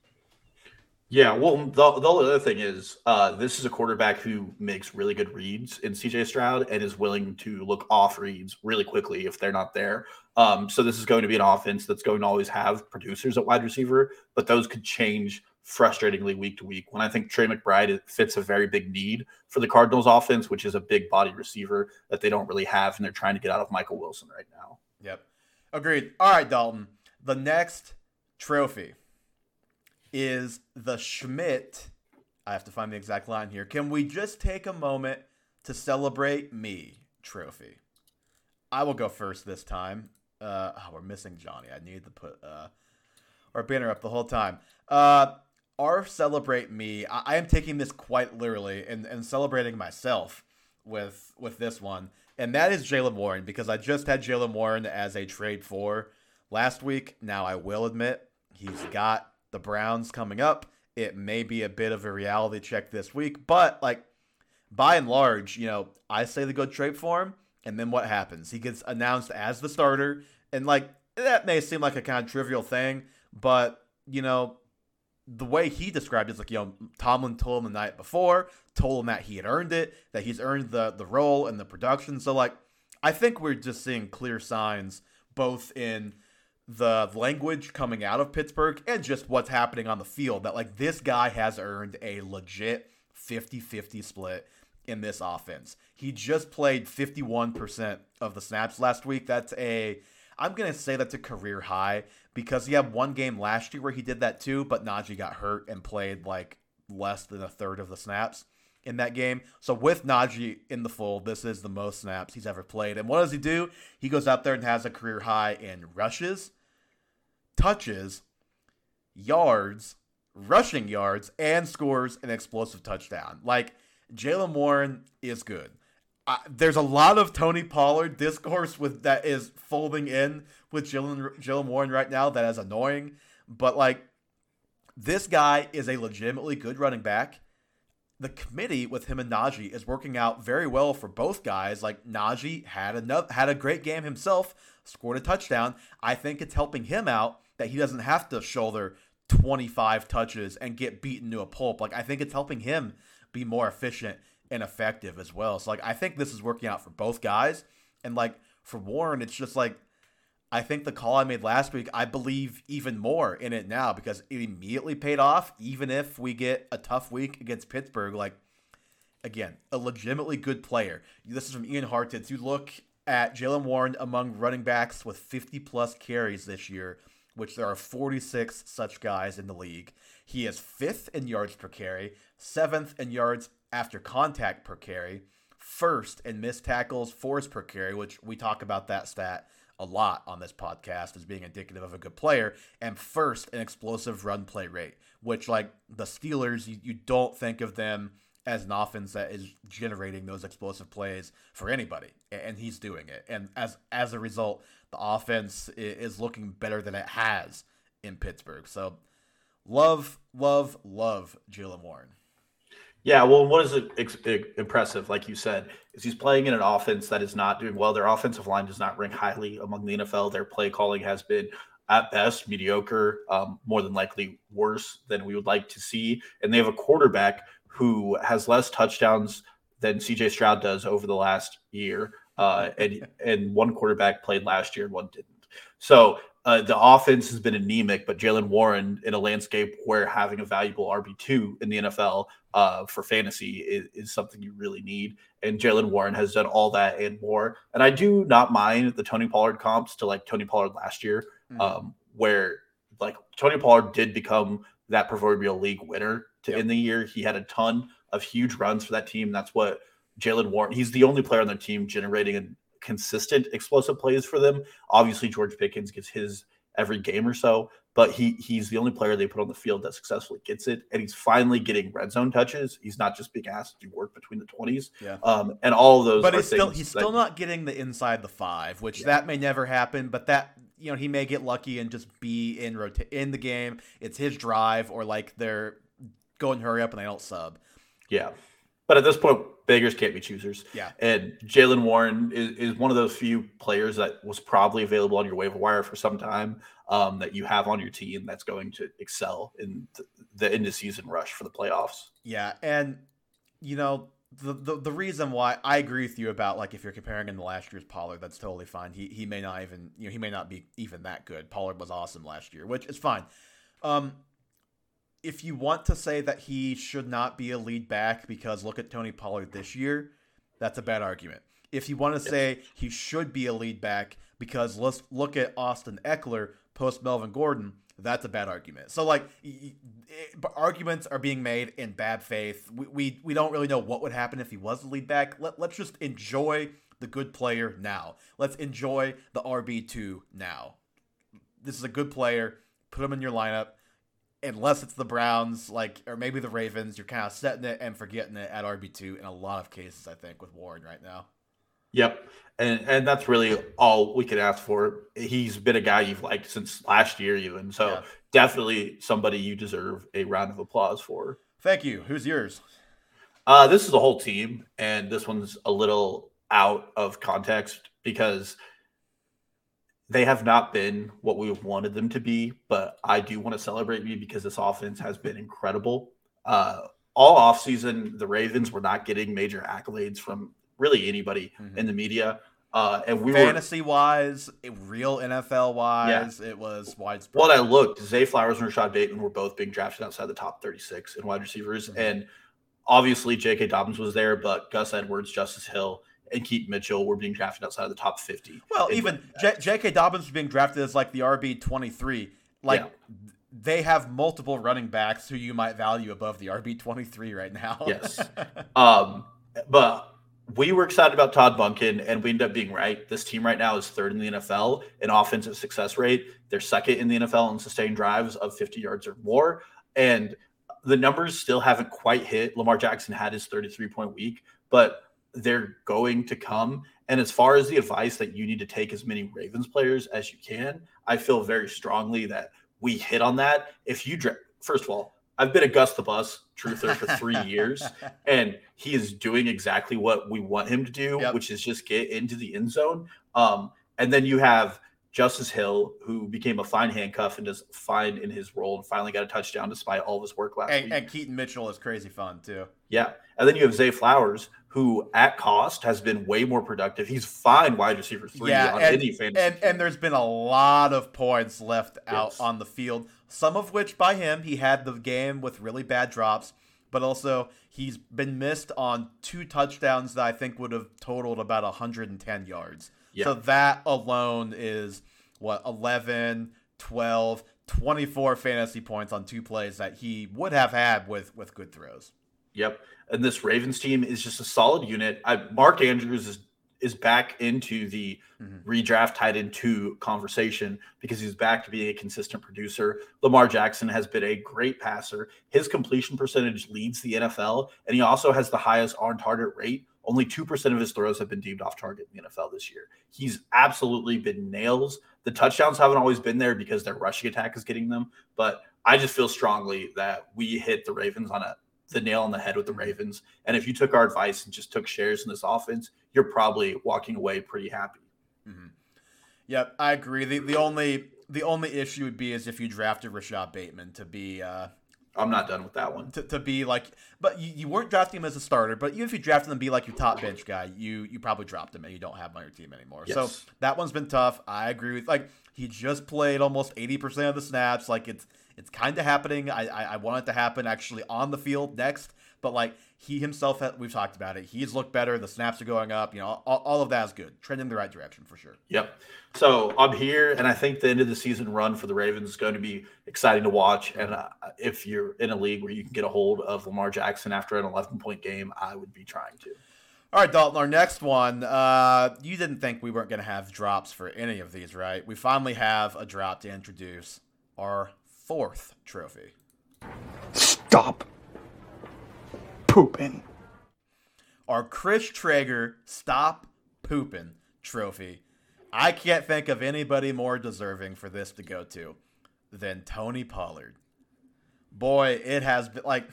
Yeah, well, the, the other thing is, uh, this is a quarterback who makes really good reads in CJ Stroud and is willing to look off reads really quickly if they're not there. Um, so this is going to be an offense that's going to always have producers at wide receiver, but those could change frustratingly week to week. When I think Trey McBride fits a very big need for the Cardinals offense, which is a big body receiver that they don't really have, and they're trying to get out of Michael Wilson right now. Yep, agreed. All right, Dalton. The next trophy is the Schmidt. I have to find the exact line here. Can we just take a moment to celebrate me trophy? I will go first this time. Uh, oh, we're missing Johnny. I need to put uh, our banner up the whole time. Uh, our celebrate me. I, I am taking this quite literally and, and celebrating myself with with this one, and that is Jaylen Warren because I just had Jaylen Warren as a trade for last week. Now I will admit he's got the Browns coming up. It may be a bit of a reality check this week, but like by and large, you know, I say the good trade for him, and then what happens? He gets announced as the starter, and like that may seem like a kind of trivial thing, but you know, the way he described it is like, you know, Tomlin told him the night before, told him that he had earned it, that he's earned the the role and the production. So like I think we're just seeing clear signs both in the language coming out of Pittsburgh and just what's happening on the field that like this guy has earned a legit 50-50 split in this offense. He just played 51% of the snaps last week. That's a I'm going to say that's a career high because he had one game last year where he did that too, but Najee got hurt and played like less than a third of the snaps in that game. So with Najee in the fold, this is the most snaps he's ever played. And what does he do? He goes out there and has a career high in rushes, touches, yards, rushing yards, and scores an explosive touchdown. Like Jaylen Warren is good. There's a lot of Tony Pollard discourse with that is folding in with Jaylen Jaylen Warren right now that is annoying. But like, this guy is a legitimately good running back. The committee with him and Najee is working out very well for both guys. Like Najee had another had a great game himself, scored a touchdown. I think it's helping him out that he doesn't have to shoulder 25 touches and get beaten to a pulp. Like I think it's helping him be more efficient and effective as well. So like I think this is working out for both guys. And like for Warren, it's just like I think the call I made last week, I believe even more in it now because it immediately paid off. Even if we get a tough week against Pittsburgh, like again, a legitimately good player. This is from Ian Hartitz. You look at Jaylen Warren among running backs with 50 plus carries this year, which there are 46 such guys in the league. He is fifth in yards per carry, seventh in yards after contact per carry, first in missed tackles, force per carry, which we talk about that stat a lot on this podcast as being indicative of a good player, and first in explosive run play rate, which like the Steelers, you, you don't think of them as an offense that is generating those explosive plays for anybody, and he's doing it. And as as a result, the offense is looking better than it has in Pittsburgh. So, love, love, love Jaylen Warren. Yeah, well, what is it impressive, like you said, is he's playing in an offense that is not doing well. Their offensive line does not rank highly among the NFL. Their play calling has been at best mediocre, um, more than likely worse than we would like to see. And they have a quarterback who has less touchdowns than CJ Stroud does over the last year. Uh, and and one quarterback played last year and one didn't. So uh, the offense has been anemic, but Jaylen Warren in a landscape where having a valuable RB2 in the NFL uh, for fantasy is, is, something you really need. And Jaylen Warren has done all that and more. And I do not mind the Tony Pollard comps to like Tony Pollard last year, mm-hmm. um, where like Tony Pollard did become that proverbial league winner to yep. end the year. He had a ton of huge runs for that team. That's what Jaylen Warren, he's the only player on the team generating an consistent explosive plays for them. Obviously, George Pickens gets his every game or so, but he he's the only player they put on the field that successfully gets it, and he's finally getting red zone touches. He's not just being asked to work between the twenties, yeah. Um, and all of those. But he's still he's that, still not getting the inside the five, which yeah. that may never happen. But that you know he may get lucky and just be in rota- in the game. It's his drive, or like they're going hurry up and they don't sub. Yeah, but at this point, beggars can't be choosers. Yeah. And Jaylen Warren is, is one of those few players that was probably available on your waiver wire for some time um, that you have on your team that's going to excel in the, end of season rush for the playoffs. Yeah. And, you know, the, the the reason why I agree with you about like if you're comparing him to last year's Pollard, that's totally fine. He he may not even you know he may not be even that good. Pollard was awesome last year, which is fine. Um, if you want to say that he should not be a lead back because look at Tony Pollard this year, that's a bad argument. If you want to say he should be a lead back because let's look at Austin Ekeler post Melvin Gordon, that's a bad argument. So like it, eh, arguments are being made in bad faith. We, we we don't really know what would happen if he was the lead back. Let, let's just enjoy the good player now. Let's enjoy the RB2 now. This is a good player. Put him in your lineup unless it's the Browns, like or maybe the Ravens, you're kind of setting it and forgetting it at RB two in a lot of cases. I think with Warren right now. Yep, and and that's really all we could ask for. He's been a guy you've liked since last year, even so. Yeah. Definitely somebody you deserve a round of applause for. Thank you. Who's yours? Uh, this is a whole team, and this one's a little out of context because they have not been what we wanted them to be, but I do want to celebrate me because this offense has been incredible. Uh, all offseason, the Ravens were not getting major accolades from really anybody mm-hmm. in the media. Uh, and we fantasy were, wise, real NFL wise, yeah. it was widespread. Well, I looked, Zay Flowers and Rashod Bateman were both being drafted outside the top 36 in wide receivers. Mm-hmm. And obviously, J.K. Dobbins was there, but Gus Edwards, Justice Hill, and Keaton Mitchell were being drafted outside of the top 50. Well, even J.K. Dobbins was being drafted as like the RB 23. Like, yeah. they have multiple running backs who you might value above the RB 23 right now. yes. Um, but we were excited about Todd Monken, and we ended up being right. This team right now is third in the NFL in offensive success rate. They're second in the NFL in sustained drives of 50 yards or more. And the numbers still haven't quite hit. Lamar Jackson had his 33 point week, but they're going to come. And as far as the advice that you need to take as many Ravens players as you can, I feel very strongly that we hit on that. If you, dra- first of all, I've been a Gus the Bus truther for three years, and he is doing exactly what we want him to do, Yep. which is just get into the end zone. Um, and then you have Justice Hill, who became a fine handcuff and does fine in his role and finally got a touchdown despite all of his work last And, week. and Keaton Mitchell is crazy fun too. Yeah. And then you have Zay Flowers, who at cost has been way more productive. He's fine wide receiver three Yeah, on and- any fantasy. And and there's been a lot of points left out Yes. on the field. Some of which by him, he had the game with really bad drops, but also he's been missed on two touchdowns that I think would have totaled about 110 yards. Yeah. So that alone is what 11, 12, 24 fantasy points on two plays that he would have had with with good throws. Yep. And this Ravens team is just a solid unit. I, Mark Andrews is is back into the Mhm. redraft tight end two conversation because he's back to being a consistent producer. Lamar Jackson has been a great passer. His completion percentage leads the NFL, and he also has the highest on target rate. Only 2% of his throws have been deemed off target in the NFL this year. He's absolutely been nails. The touchdowns haven't always been there because their rushing attack is getting them, but I just feel strongly that we hit the Ravens on a the nail on the head with the Ravens. And if you took our advice and just took shares in this offense, you're probably walking away pretty happy. Mhm. Yep, I agree. The the only the only issue would be is if you drafted Rashod Bateman to be uh I'm not done with that one. to, to be like but you, you weren't drafting him as a starter, but even if you drafted him to be like your top bench guy, you you probably dropped him and you don't have him on your team anymore. So that one's been tough. I agree with like he just played almost eighty percent of the snaps. Like it's it's kind of happening. I, I I want it to happen actually on the field next, but like he himself, we've talked about it. He's looked better. The snaps are going up. You know, all, all of that is good. Trending in the right direction for sure. Yep. So I'm here, and I think the end of the season run for the Ravens is going to be exciting to watch. And uh, if you're in a league where you can get a hold of Lamar Jackson after an 11 point game, I would be trying to. All right, Dalton, our next one. Uh, you didn't think we weren't going to have drops for any of these, right? We finally have a drop to introduce our fourth trophy. Stop pooping. Our Chris Traeger Stop Pooping trophy. I can't think of anybody more deserving for this to go to than Tony Pollard. Boy, it has been like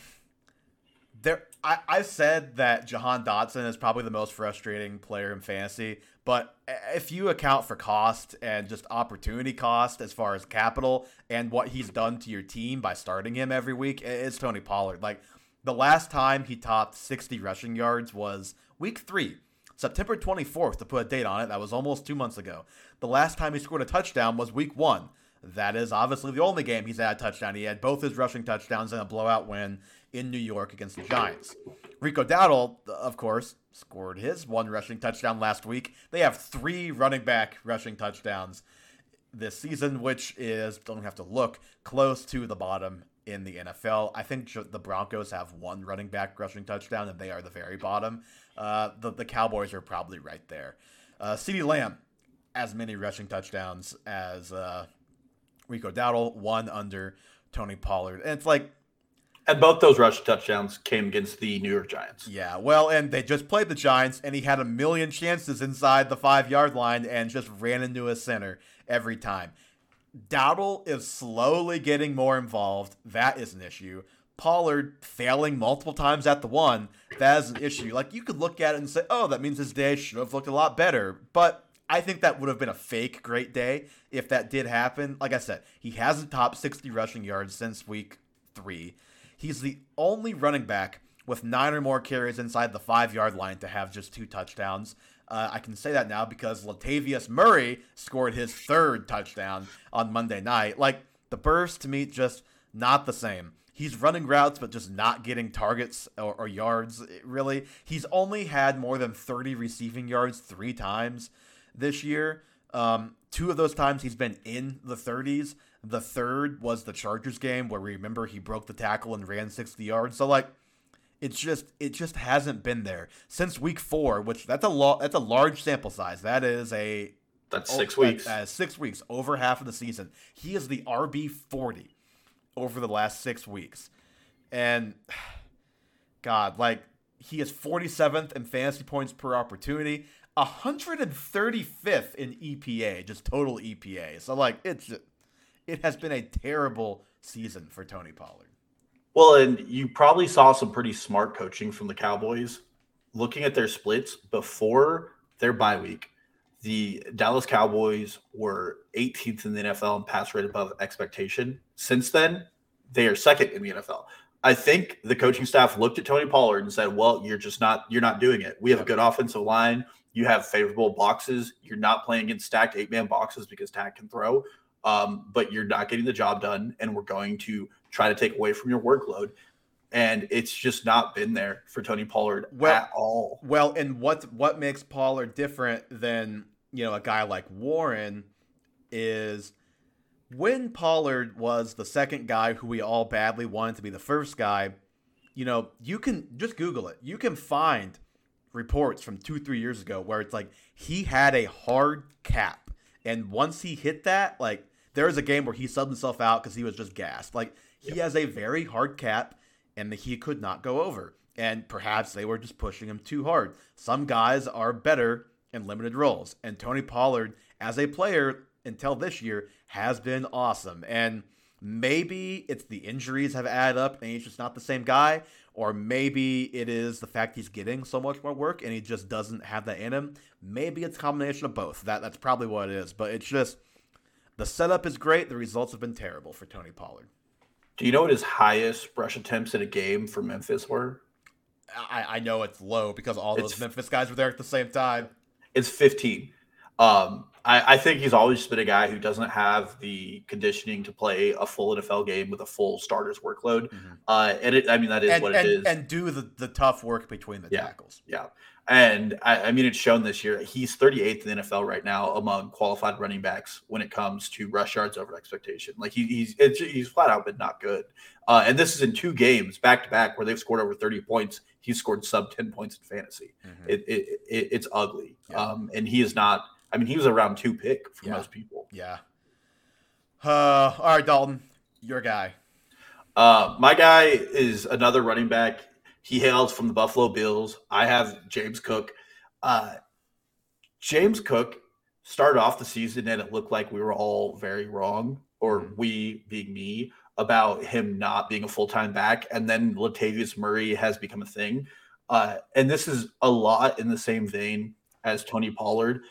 there I, I said that Jahan Dotson is probably the most frustrating player in fantasy, but if you account for cost and just opportunity cost as far as capital and what he's done to your team by starting him every week, it's Tony Pollard. Like the last time he topped 60 rushing yards was week three, September 24th, to put a date on it. That was almost two months ago. The last time he scored a touchdown was week one. That is obviously the only game he's had a touchdown. He had both his rushing touchdowns in a blowout win in New York against the Giants. Rico Dowdle, of course, scored his one rushing touchdown last week. They have three running back rushing touchdowns this season, which is, don't have to look, close to the bottom in the NFL. I think the Broncos have one running back rushing touchdown, and they are the very bottom. Uh, the, the Cowboys are probably right there. Uh, CeeDee Lamb, as many rushing touchdowns as uh, Rico Dowdle, one under Tony Pollard. And it's like, And both those rush touchdowns came against the New York Giants. yeah, well, and they just played the Giants, and he had a million chances inside the five yard line and just ran into a center every time. Dowdle is slowly getting more involved. That is an issue. Pollard failing multiple times at the one, that is an issue. Like, you could look at it and say, oh, that means his day should have looked a lot better. But I think that would have been a fake great day if that did happen. Like I said, he hasn't topped 60 rushing yards since week three. He's the only running back with nine or more carries inside the five yard line to have just two touchdowns. Uh, I can say that now because Latavius Murray scored his third touchdown on Monday night. Like the burst to me, just not the same. He's running routes, but just not getting targets or, or yards. Really, he's only had more than 30 receiving yards three times this year. Um, two of those times he's been in the 30s. The third was the Chargers game where remember he broke the tackle and ran 60 yards. So like it's just it just hasn't been there since week 4, which that's a lot that's a large sample size. That is a That's oh, six that- weeks. that is 6 weeks, over half of the season. He is the RB 40 over the last 6 weeks. And God, like he is 47th in fantasy points per opportunity, 135th in EPA, just total EPA. So like it's it has been a terrible season for Tony Pollard. Well, and you probably saw some pretty smart coaching from the Cowboys. Looking at their splits before their bye week, the Dallas Cowboys were 18th in the NFL in pass rate above expectation. Since then, they are second in the NFL. I think the coaching staff looked at Tony Pollard and said, "Well, you're just not you're not doing it. We have a good offensive line. You have favorable boxes. You're not playing against stacked eight man boxes because Dak can throw, um, but you're not getting the job done. And we're going to try to take away from your workload." And it's just not been there for Tony Pollard Well- at all. Well, and what what makes Pollard different than you know a guy like Warren is when Pollard was the second guy who we all badly wanted to be the first guy. You know, you can just Google it. You can find reports from two three years ago where it's like he had a hard cap, and once he hit that, like there was a game where he subbed himself out because he was just gassed. Like he has a very hard cap, and he could not go over. And perhaps they were just pushing him too hard. Some guys are better in limited roles, and Tony Pollard, as a player until this year, has been awesome. And maybe it's the injuries have added up, and he's just not the same guy, or maybe it is the fact he's getting so much more work and he just doesn't have that in him. Maybe it's a combination of both. That that's probably what it is. But it's just the setup is great. The results have been terrible for Tony Pollard. Do you know what his highest rush attempts in a game for Memphis were? I, I know it's low because all those It's- Memphis guys were there at the same time. It's 15. Um, I, I think he's always been a guy who doesn't have the conditioning to play a full NFL game with a full starter's workload. Uh, and it, I mean, that is and, what and, it is. and do the, the tough work between the Yeah. tackles. yeah. And I, I mean, it's shown this year. He's 38th in the NFL right now among qualified running backs when it comes to rush yards over expectation. Like he, he's it's, he's flat out been not good. Uh, and this is in two games back to back where they've scored over 30 points. He's scored sub 10 points in fantasy. Mhm. It, it, it it's ugly. Yeah. Um, and he is not. I mean, he was a round two pick for Yeah. most people. Yeah. Uh, all right, Dalton, your guy. Uh, my guy is another running back. He hails from the Buffalo Bills. I have James Cook. Uh, James Cook started off the season and it looked like we were all very wrong, or Mhm. we being me, about him not being a full time back. And then Latavius Murray has become a thing. Uh, and this is a lot in the same vein as Tony Pollard.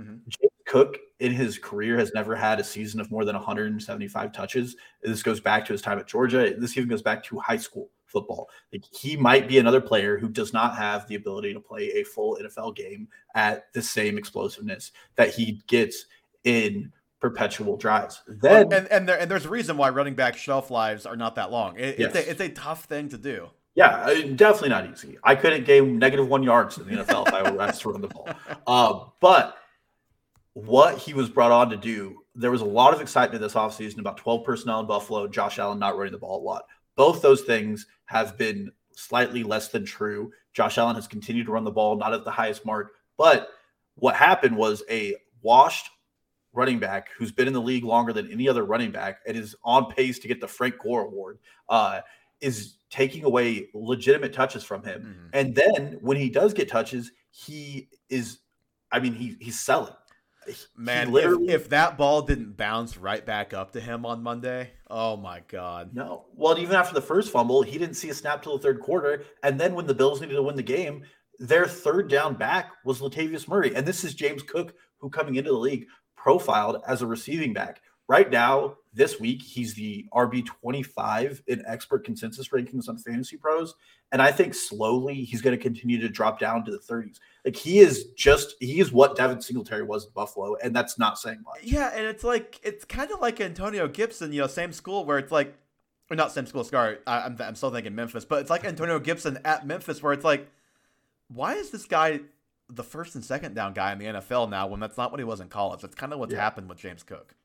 Mhm. James Cook in his career has never had a season of more than 175 touches. This goes back to his time at Georgia. This even goes back to high school football. Like he might be another player who does not have the ability to play a full NFL game at the same explosiveness that he gets in perpetual drives. Then and and, there, and there's a reason why running back shelf lives are not that long. It, it's, a, it's a tough thing to do. Yeah, definitely not easy. I couldn't gain negative one yards in the NFL if I were asked to run the ball. Uh, but what he was brought on to do, there was a lot of excitement this offseason about 12 personnel in Buffalo, Josh Allen not running the ball a lot. Both those things have been slightly less than true. Josh Allen has continued to run the ball, not at the highest mark. But what happened was a washed running back who's been in the league longer than any other running back and is on pace to get the Frank Gore Award. Uh, is taking away legitimate touches from him. Mhm. And then when he does get touches, he is, I mean, he he's selling. Man, if, if that ball didn't bounce right back up to him on Monday, oh my god. no. Well, even after the first fumble, he didn't see a snap till the third quarter. And then when the Bills needed to win the game, their third down back was Latavius Murray. And this is James Cook, who coming into the league profiled as a receiving back. Right now, this week, he's the RB 25 in expert consensus rankings on Fantasy Pros. And I think slowly he's going to continue to drop down to the 30s. Like he is just, he is what Devin Singletary was in Buffalo. And that's not saying much. Yeah, and it's like it's kind of like Antonio Gibson, you know, same school where it's like, or not same school. Sorry, I, I'm I'm still thinking Memphis, but it's like Antonio Gibson at Memphis, where it's like, why is this guy the first and second down guy in the NFL now when that's not what he was in college? That's kind of what's Yeah. happened with James Cook.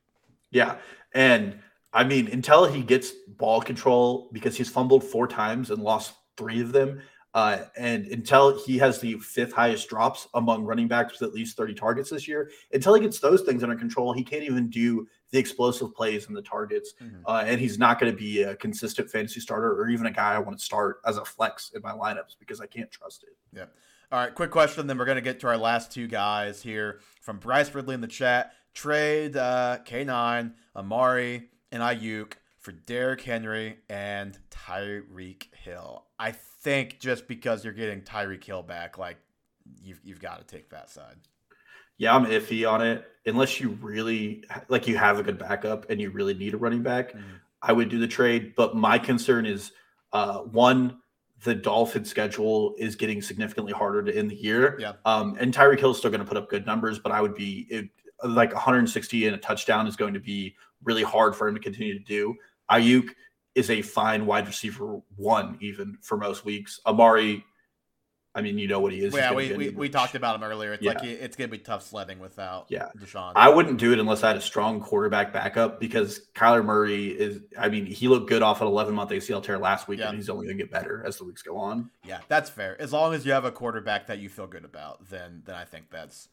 Yeah. And I mean, until he gets ball control, because he's fumbled four times and lost three of them, Uh, and until he has the fifth highest drops among running backs with at least 30 targets this year, until he gets those things under control, he can't even do the explosive plays and the targets. Mhm. Uh, and he's not going to be a consistent fantasy starter or even a guy I want to start as a flex in my lineups because I can't trust it. Yeah. All right, quick question. Then we're going to get to our last two guys here from Bryce Ridley in the chat. Trade uh, K9, Amari, and Aiyuk for Derrick Henry and Tyreek Hill. I think just because you're getting Tyreek Hill back, like you've, you've got to take that side. Yeah, I'm iffy on it. Unless you really like you have a good backup and you really need a running back, Mhm. I would do the trade. But my concern is uh, one, the Dolphin schedule is getting significantly harder to end the year. Yeah. Um, and Tyreek Hill is still going to put up good numbers, but I would be it, like 160 and a touchdown is going to be really hard for him to continue to do. Aiyuk is a fine wide receiver one, even for most weeks. Amari, I mean, you know what he is. Yeah, we, we, we talked about him earlier. It's like Yeah. it- it's going to be tough sledding without Yeah. Deshaun. I wouldn't do it unless I had a strong quarterback backup because Kyler Murray is. I mean, he looked good off an 11 month ACL tear last week, Yeah. and he's only going to get better as the weeks go on. Yeah, that's fair. As long as you have a quarterback that you feel good about, then then I think that's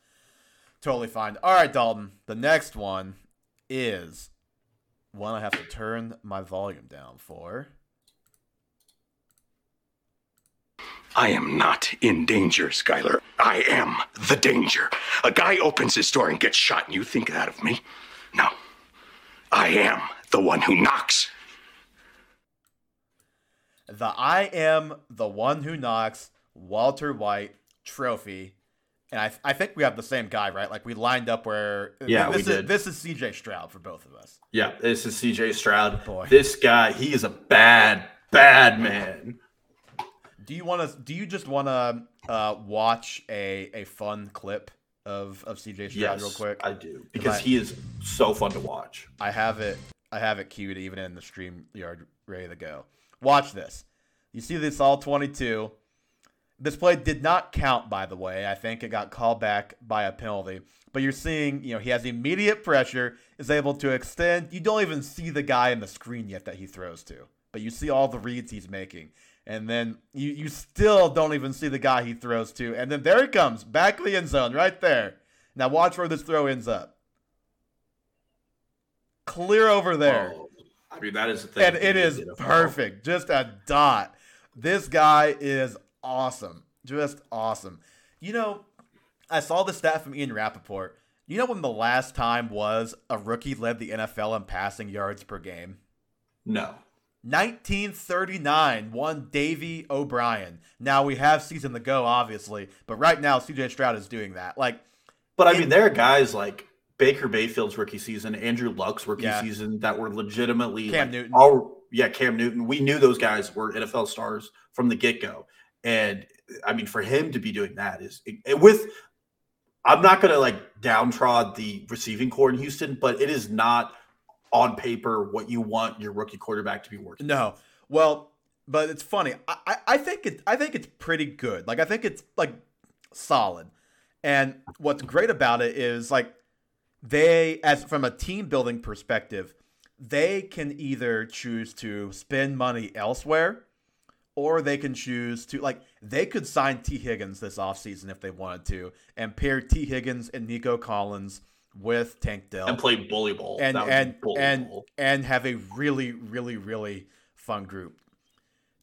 totally fine. All right, Dalton. The next one is one I have to turn my volume down for. I am not in danger, Skyler. I am the danger. A guy opens his door and gets shot, and you think that of me? No. I am the one who knocks. The I am the one who knocks Walter White trophy. And I, I think we have the same guy, right? Like we lined up where Yeah, this we is did. this is CJ Stroud for both of us. Yeah, this is CJ Stroud. Boy. This guy, he is a bad, bad man. Do you want to? Do you just want to uh, watch a, a fun clip of of CJ Stroud Yes, real quick? I do because I- he is so fun to watch. I have it. I have it queued even in the stream yard, ready to go. Watch this. You see this all 22. This play did not count, by the way. I think it got called back by a penalty. But you're seeing, you know, he has immediate pressure, is able to extend. You don't even see the guy in the screen yet that he throws to, but you see all the reads he's making. And then you, you still don't even see the guy he throws to. And then there he comes, back of the end zone, right there. Now watch where this throw ends up. Clear over there. Oh, I mean, that is the thing. and it is perfect. Just a dot. This guy is awesome. Just awesome. You know, I saw the stat from Ian Rapoport. You know when the last time was a rookie led the NFL in passing yards per game? No. 1939 won Davy O'Brien. Now we have season to go, obviously, but right now CJ Stroud is doing that. Like, But I mean, there are guys like Baker Mayfield's rookie season, Andrew Luck's rookie Yeah. season that were legitimately Cam like, Newton. All, yeah, Cam Newton. We knew those guys were NFL stars from the get go, and I mean, for him to be doing that is it- with. I'm not going to like downtrod the receiving corps in Houston, but it is not on paper what you want your rookie quarterback to be working. No. Well, but it's funny. I, I think it I think it's pretty good. Like I think it's like solid. And what's great about it is like they as from a team building perspective, they can either choose to spend money elsewhere or they can choose to like they could sign Tee Higgins this offseason if they wanted to and pair Tee Higgins and Nico Collins with Tank Dell and play bully ball. and and bully and ball. and have a really really really fun group.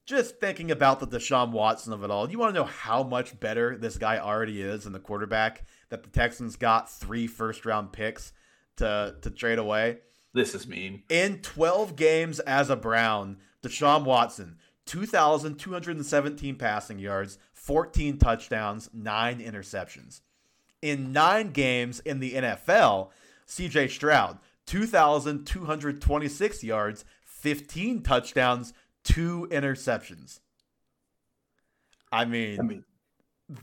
Just thinking about the Deshaun Watson of it all, you want to know how much better this guy already is than the quarterback that the Texans got three first round picks to to trade away. this is mean. In 12 games as a Brown, Deshaun Watson, 2,217 passing yards, 14 touchdowns, 9 interceptions. In nine games in the NFL, CJ Stroud, 2,226 yards, 15 touchdowns, 2 interceptions. I mean, I mean,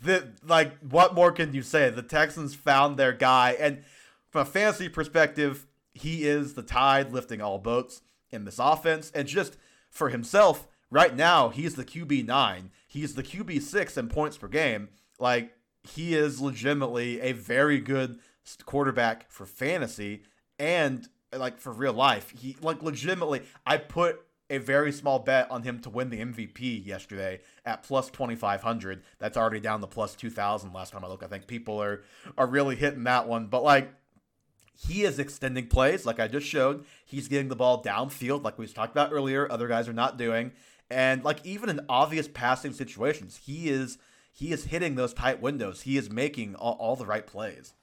the like what more can you say the texans found their guy and from a fantasy perspective he is the tide lifting all boats in this offense and just for himself right now he's the qb9 he's the qb6 in points per game like he is legitimately a very good quarterback for fantasy and like for real life he like legitimately i put a very small bet on him to win the MVP yesterday at plus 2500. That's already down to plus 2000 last time I looked. I think people are are really hitting that one. But like he is extending plays like I just showed. He's getting the ball downfield like we talked about earlier. Other guys are not doing. And like even in obvious passing situations, he is he is hitting those tight windows. He is making all, all the right plays.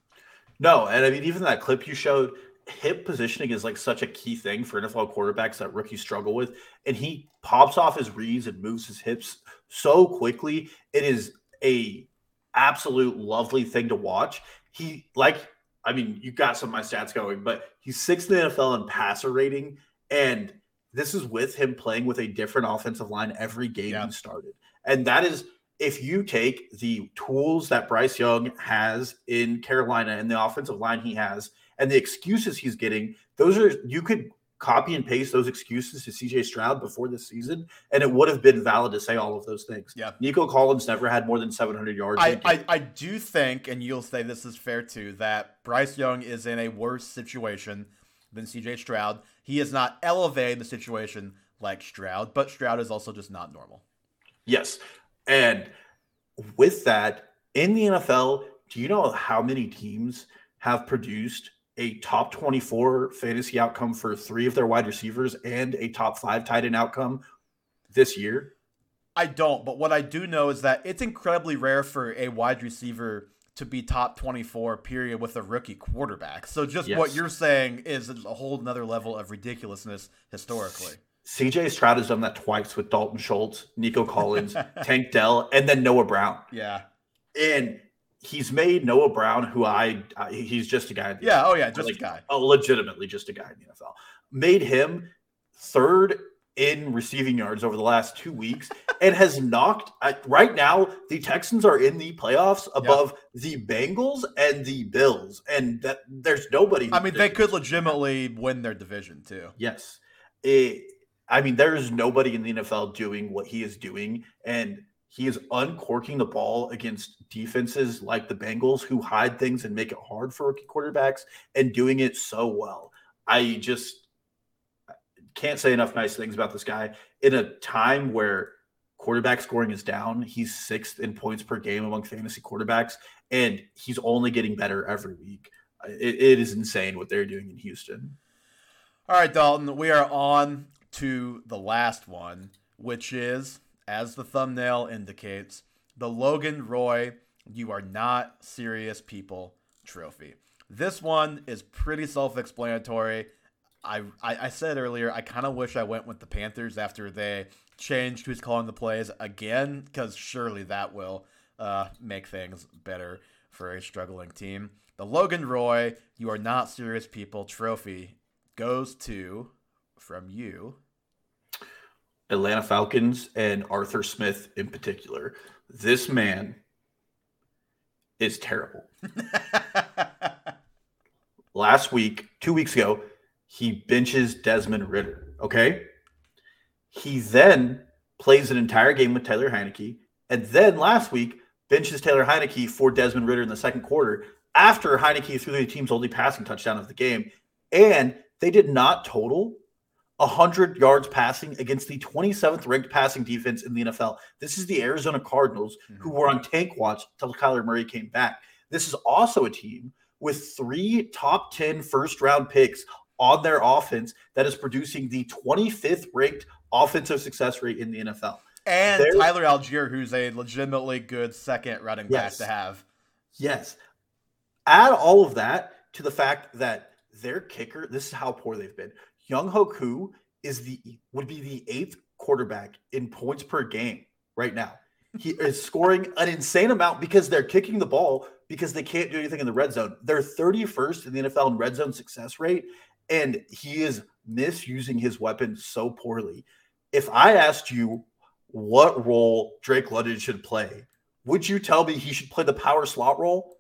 No, and I mean even that clip you showed, hip positioning is like such a key thing for NFL quarterbacks that rookies struggle with. And he pops off his reads and moves his hips so quickly. It is a absolute lovely thing to watch. He like I mean, you got some of my stats going, but he's sixth in the NFL in passer rating, and this is with him playing with a different offensive line every game yeah. he started. And that is if you take the tools that Bryce Young has in Carolina and the offensive line he has and the excuses he's getting, those are you could copy and paste those excuses to CJ Stroud before this season, and it would have been valid to say all of those things. Yeah. Nico Collins never had more than 700 yards. I, I, I, do think, and you'll say this is fair too, that Bryce Young is in a worse situation than CJ Stroud. He is not elevating the situation like Stroud, but Stroud is also just not normal. Yes. And with that, in the NFL, do you know how many teams have produced a top 24 fantasy outcome for three of their wide receivers and a top five tight end outcome this year? I don't, but what I do know is that it's incredibly rare for a wide receiver to be top 24 period with a rookie quarterback. So just yes. what you're saying is a whole another level of ridiculousness historically. CJ Stroud has done that twice with Dalton Schultz, Nico Collins, Tank Dell, and then Noah Brown. Yeah. And he's made Noah Brown, who I, I he's just a guy. Yeah. Oh yeah, just like, a guy. Oh, legitimately just a guy in the NFL. Made him third in receiving yards over the last two weeks and has knocked uh, right now the texans are in the playoffs above yep. the bengals and the bills and that there's nobody i mean they could legitimately win their division too yes it, i mean there's nobody in the nfl doing what he is doing and he is uncorking the ball against defenses like the Bengals who hide things and make it hard for rookie quarterbacks and doing it so well. I just can't say enough nice things about this guy. In a time where quarterback scoring is down, he's sixth in points per game among fantasy quarterbacks, and he's only getting better every week. it, it is insane what they're doing in Houston. All right, Dalton, we are on to the last one, which is as the thumbnail indicates, the Logan Roy You Are Not Serious People trophy. This one is pretty self explanatory. I, I, I said earlier, I kind of wish I went with the Panthers after they changed who's calling the plays again, because surely that will uh, make things better for a struggling team. The Logan Roy You Are Not Serious People trophy goes to, from you, Atlanta Falcons and Arthur Smith in particular. This man is terrible. Last week, two weeks ago, he benches Desmond Ridder. Okay. He then plays an entire game with Taylor Heinicke. And then last week, benches Taylor Heinicke for Desmond Ridder in the second quarter after Heinicke threw the team's only passing touchdown of the game. And they did not total 100 yards passing against the 27th ranked passing defense in the NFL. This is the Arizona Cardinals, mm-hmm. who were on tank watch until Kyler Murray came back. This is also a team with three top 10 first round picks on their offense that is producing the 25th ranked offensive success rate in the NFL. And They're, Tyler Allgeier, who's a legitimately good second running yes, back to have. Yes. Add all of that to the fact that their kicker, this is how poor they've been. Younghoe Koo is the would be the eighth quarterback in points per game right now. He is scoring an insane amount because they're kicking the ball because they can't do anything in the red zone. They're 31st in the NFL in red zone success rate, and he is misusing his weapon so poorly. If I asked you what role Drake London should play, would you tell me he should play the power slot role?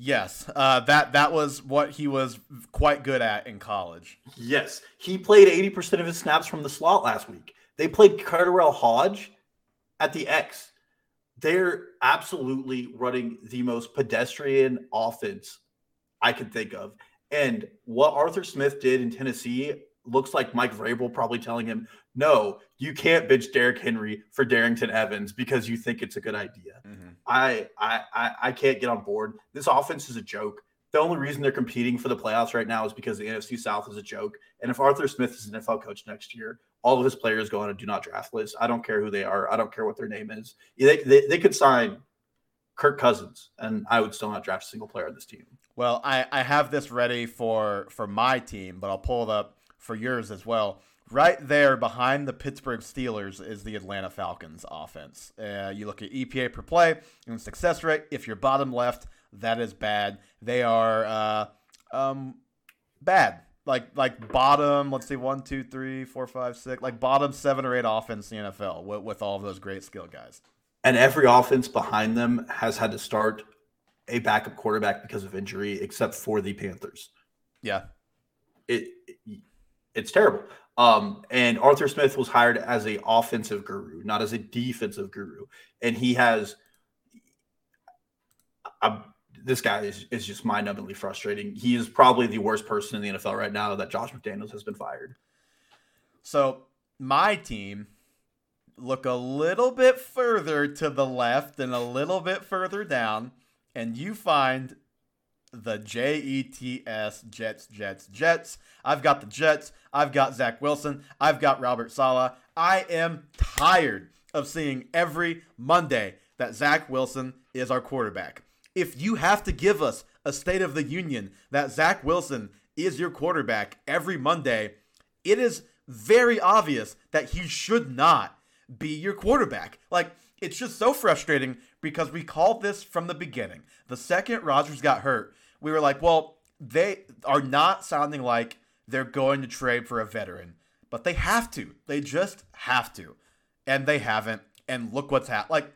Yes, uh, that that was what he was quite good at in college. Yes, he played eighty percent of his snaps from the slot last week. They played KhaDarel Hodge at the X. They're absolutely running the most pedestrian offense I could think of. And what Arthur Smith did in Tennessee looks like Mike Vrabel probably telling him, "No, you can't bench Derrick Henry for Darrynton Evans because you think it's a good idea." Mhm. I, I I I can't get on board. This offense is a joke. The only reason they're competing for the playoffs right now is because the NFC South is a joke. And if Arthur Smith is an NFL coach next year, all of his players go on a do not draft list. I don't care who they are. I don't care what their name is. They, they, they could sign Kirk Cousins, and I would still not draft a single player on this team. Well, I, I have this ready for for my team, but I'll pull it up for yours as well. Right there behind the Pittsburgh Steelers is the Atlanta Falcons offense. Uh, you look at EPA per play and success rate. If you're bottom left, that is bad. They are uh, um, bad. Like like bottom, let's see, one, two, three, four, five, six, like bottom seven or eight offense in the NFL with, with all of those great skill guys. And every offense behind them has had to start a backup quarterback because of injury, except for the Panthers. Yeah, It, it it's terrible. Um, and Arthur Smith was hired as a offensive guru, not as a defensive guru, and he has. This guy is, is just mind-numbingly frustrating. He is probably the worst person in the NFL right now that Josh McDaniels has been fired. So my team look a little bit further to the left and a little bit further down, and you find the J E T S Jets, Jets, Jets. I've got the Jets. I've got Zach Wilson. I've got Robert Saleh. I am tired of seeing every Monday that Zach Wilson is our quarterback. If you have to give us a State of the Union that Zach Wilson is your quarterback every Monday, it is very obvious that he should not be your quarterback. Like, it's just so frustrating because we called this from the beginning. The second Rodgers got hurt, we were like, well, they are not sounding like they're going to trade for a veteran, but they have to. They just have to. And they haven't. And look what's happened. Like,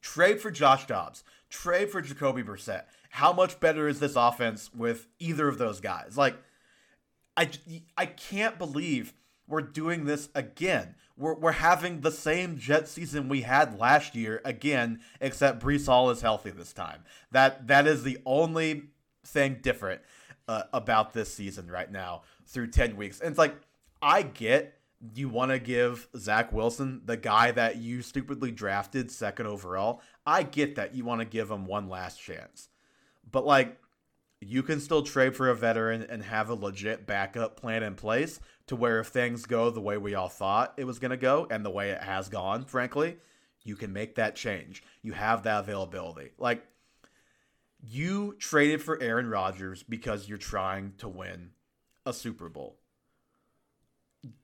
trade for Josh Dobbs, trade for Jacoby Brissett. How much better is this offense with either of those guys? Like, I, I can't believe we're doing this again. We're, we're having the same Jet season we had last year again, except Breece Hall is healthy this time. That that is the only thing different uh, about this season right now through ten weeks. And it's like I get you want to give Zach Wilson, the guy that you stupidly drafted second overall. I get that you want to give him one last chance, but like you can still trade for a veteran and have a legit backup plan in place to where if things go the way we all thought it was going to go and the way it has gone, frankly, you can make that change. You have that availability. Like, you traded for Aaron Rodgers because you're trying to win a Super Bowl.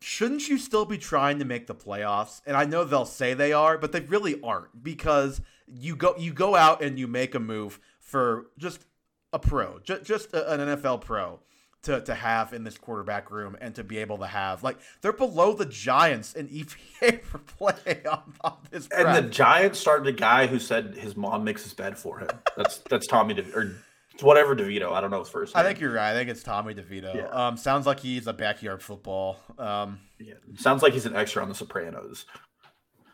Shouldn't you still be trying to make the playoffs? And I know they'll say they are, but they really aren't because you go you go out and you make a move for just a pro, just, just an NFL pro to, to have in this quarterback room and to be able to have. Like, they're below the Giants in EPA for play on, on this. And the. Giants started a guy who said his mom makes his bed for him. That's that's Tommy De, or it's whatever DeVito. I don't know his first I think you're right. I think it's Tommy DeVito. Yeah. Um, sounds like he's a backyard football. Um, Yeah. Sounds like he's an extra on The Sopranos.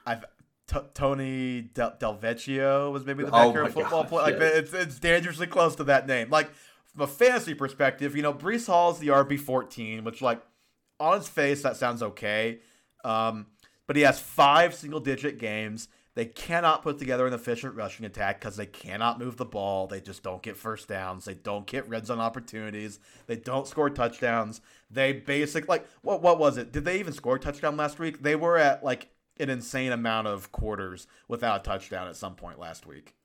I've T- Tony Del, Del Vecchio was maybe the Oh backyard my football gosh, player. Like yes. it's it's dangerously close to that name. Like from a fantasy perspective, you know, Breece Hall is the RB fourteen, which like on its face that sounds okay. Um, but he has five single digit games. They cannot put together an efficient rushing attack because they cannot move the ball. They just don't get first downs. They don't get red zone opportunities. They don't score touchdowns. They basic like what what was it? Did they even score a touchdown last week? They were at like an insane amount of quarters without a touchdown at some point last week.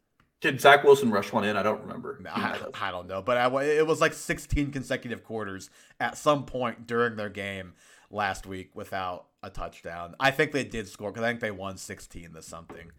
Did Zach Wilson rush one in? I don't remember. I. I don't know, but I, it was like 16 consecutive quarters at some point during their game last week without a touchdown. I think they did score because I think they won 16 to something.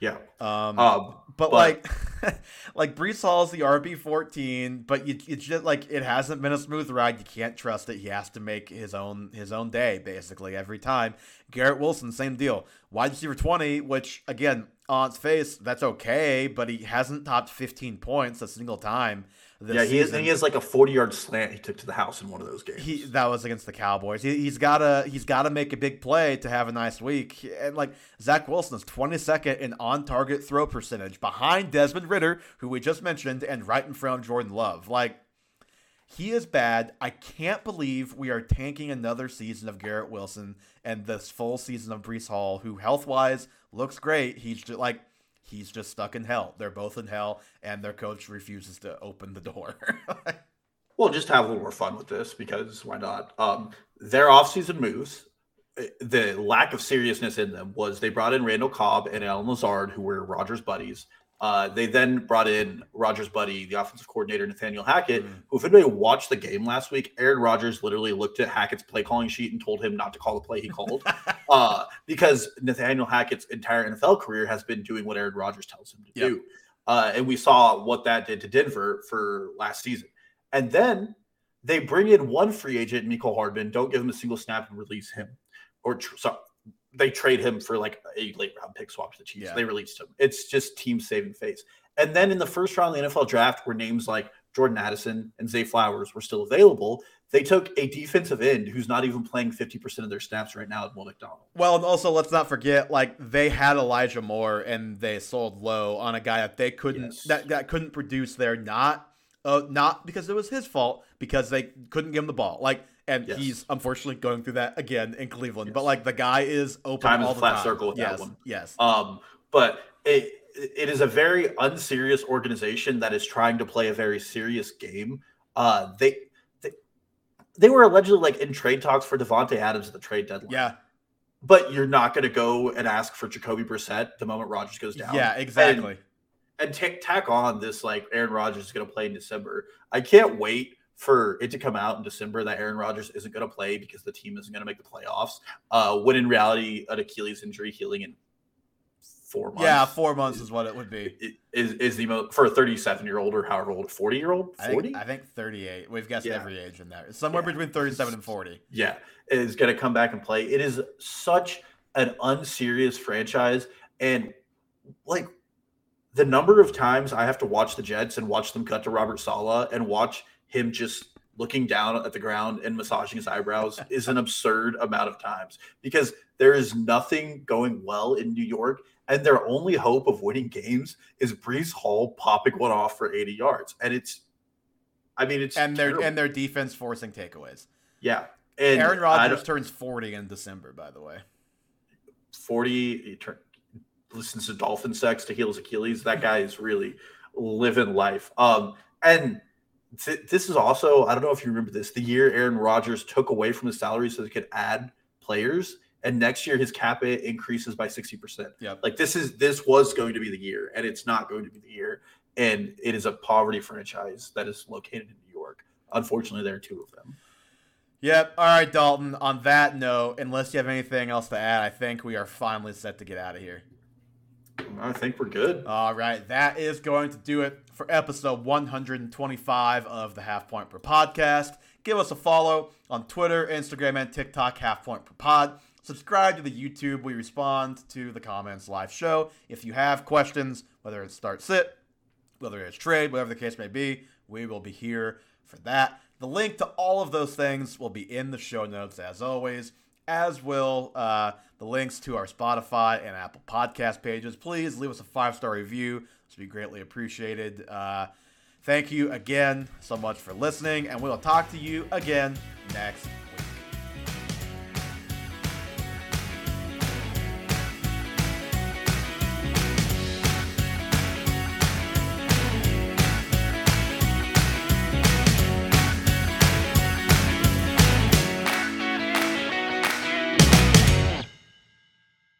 Yeah. Um, Um, but, but- like, like Breece Hall's the RB fourteen, but you, it's just like it hasn't been a smooth ride. You can't trust it. He has to make his own his own day basically every time. Garrett Wilson, same deal. Wide receiver twenty, which again on its face that's okay, but he hasn't topped fifteen points a single time. Yeah, he is, season. he has like a 40 yard slant he took to the house in one of those games. He that was against the Cowboys. He, he's gotta he's gotta make a big play to have a nice week. And like Zach Wilson is 22nd in on target throw percentage behind Desmond Ridder, who we just mentioned, and right in front of Jordan Love. Like He is bad. I can't believe we are tanking another season of Garrett Wilson and this full season of Breece Hall, who health wise looks great. He's just like he's just stuck in hell. They're both in hell, and their coach refuses to open the door. We'll just have a little more fun with this because why not? Um, their offseason moves, the lack of seriousness in them was they brought in Randall Cobb and Allen Lazard, who were Rodgers' buddies. Uh, they then brought in Rodgers' buddy, the offensive coordinator Nathaniel Hackett, Mm. who, if anybody watched the game last week, Aaron Rodgers literally looked at Hackett's play calling sheet and told him not to call the play he called, uh, because Nathaniel Hackett's entire NFL career has been doing what Aaron Rodgers tells him to Yep. do, uh, and we saw what that did to Denver for last season. And then they bring in one free agent, Mecole Hardman, don't give him a single snap and release him, or tr- so they trade him for like a late round pick swap to the Chiefs. Yeah. They released him. It's just team saving face. And then in the first round of the NFL draft, where names like Jordan Addison and Zay Flowers were still available, they took a defensive end who's not even playing 50% of their snaps right now at Will McDonald. Well, and also let's not forget, like they had Elijah Moore and they sold low on a guy that they couldn't Yes. that, that couldn't produce there. Not uh, not because it was his fault, because they couldn't give him the ball. Like, and Yes. he's unfortunately going through that again in Cleveland. But like the guy is open Time is all a the flat time. circle with that yes, one. Yes. Um, but it, it is a very unserious organization that is trying to play a very serious game. Uh, they, they they were allegedly like in trade talks for Davante Adams at the trade deadline. yeah. but you're not going to go and ask for Jacoby Brissett the moment Rodgers goes down. Yeah. Exactly. And, and ta- tack on this like Aaron Rodgers is going to play in December. I can't wait for it to come out in December that Aaron Rodgers isn't going to play because the team isn't going to make the playoffs. Uh, when in reality, an Achilles injury healing in four months. yeah. Four months is what it would be. Is is the most for a 37 year old or however old, 40 year old, I 40? think, I think 38. We've guessed Yeah. every age in there. It's somewhere Yeah. between 37 and 40. yeah, is going to come back and play. It is such an unserious franchise. And like the number of times I have to watch the Jets and watch them cut to Robert Saleh and watch him just looking down at the ground and massaging his eyebrows is an absurd amount of times because there is nothing going well in New York. And their only hope of winning games is Breece Hall popping one off for 80 yards. And it's, I mean, it's And their and their defense forcing takeaways. yeah. And Aaron Rodgers turns 40 in December, by the way. 40 he turn, listens to dolphin sex to heal his achilles that guy is really living life um and th- this is also i don't know if you remember this the year aaron Rodgers took away from his salary so they could add players and next year his cap increases by 60% Yeah. like this is this was going to be the year and it's not going to be the year and it is a poverty franchise that is located in new york unfortunately there are two of them Yep. All right, Dalton. On that note, unless you have anything else to add, I think we are finally set to get out of here. i think we're good All right, that is going to do it for episode 125 of the Half Point Per Podcast. Give us a follow on Twitter, Instagram, and TikTok, Half Point Per Pod. Subscribe to the YouTube. We respond to the comments live show. If you have questions, whether it's start sit, whether it's trade, whatever the case may be, we will be here for that. The link to all of those things will be in the show notes as always, as will uh, the links to our Spotify and Apple podcast pages. Please leave us a five star review. This would be greatly appreciated. Uh, thank you again so much for listening, and we'll talk to you again next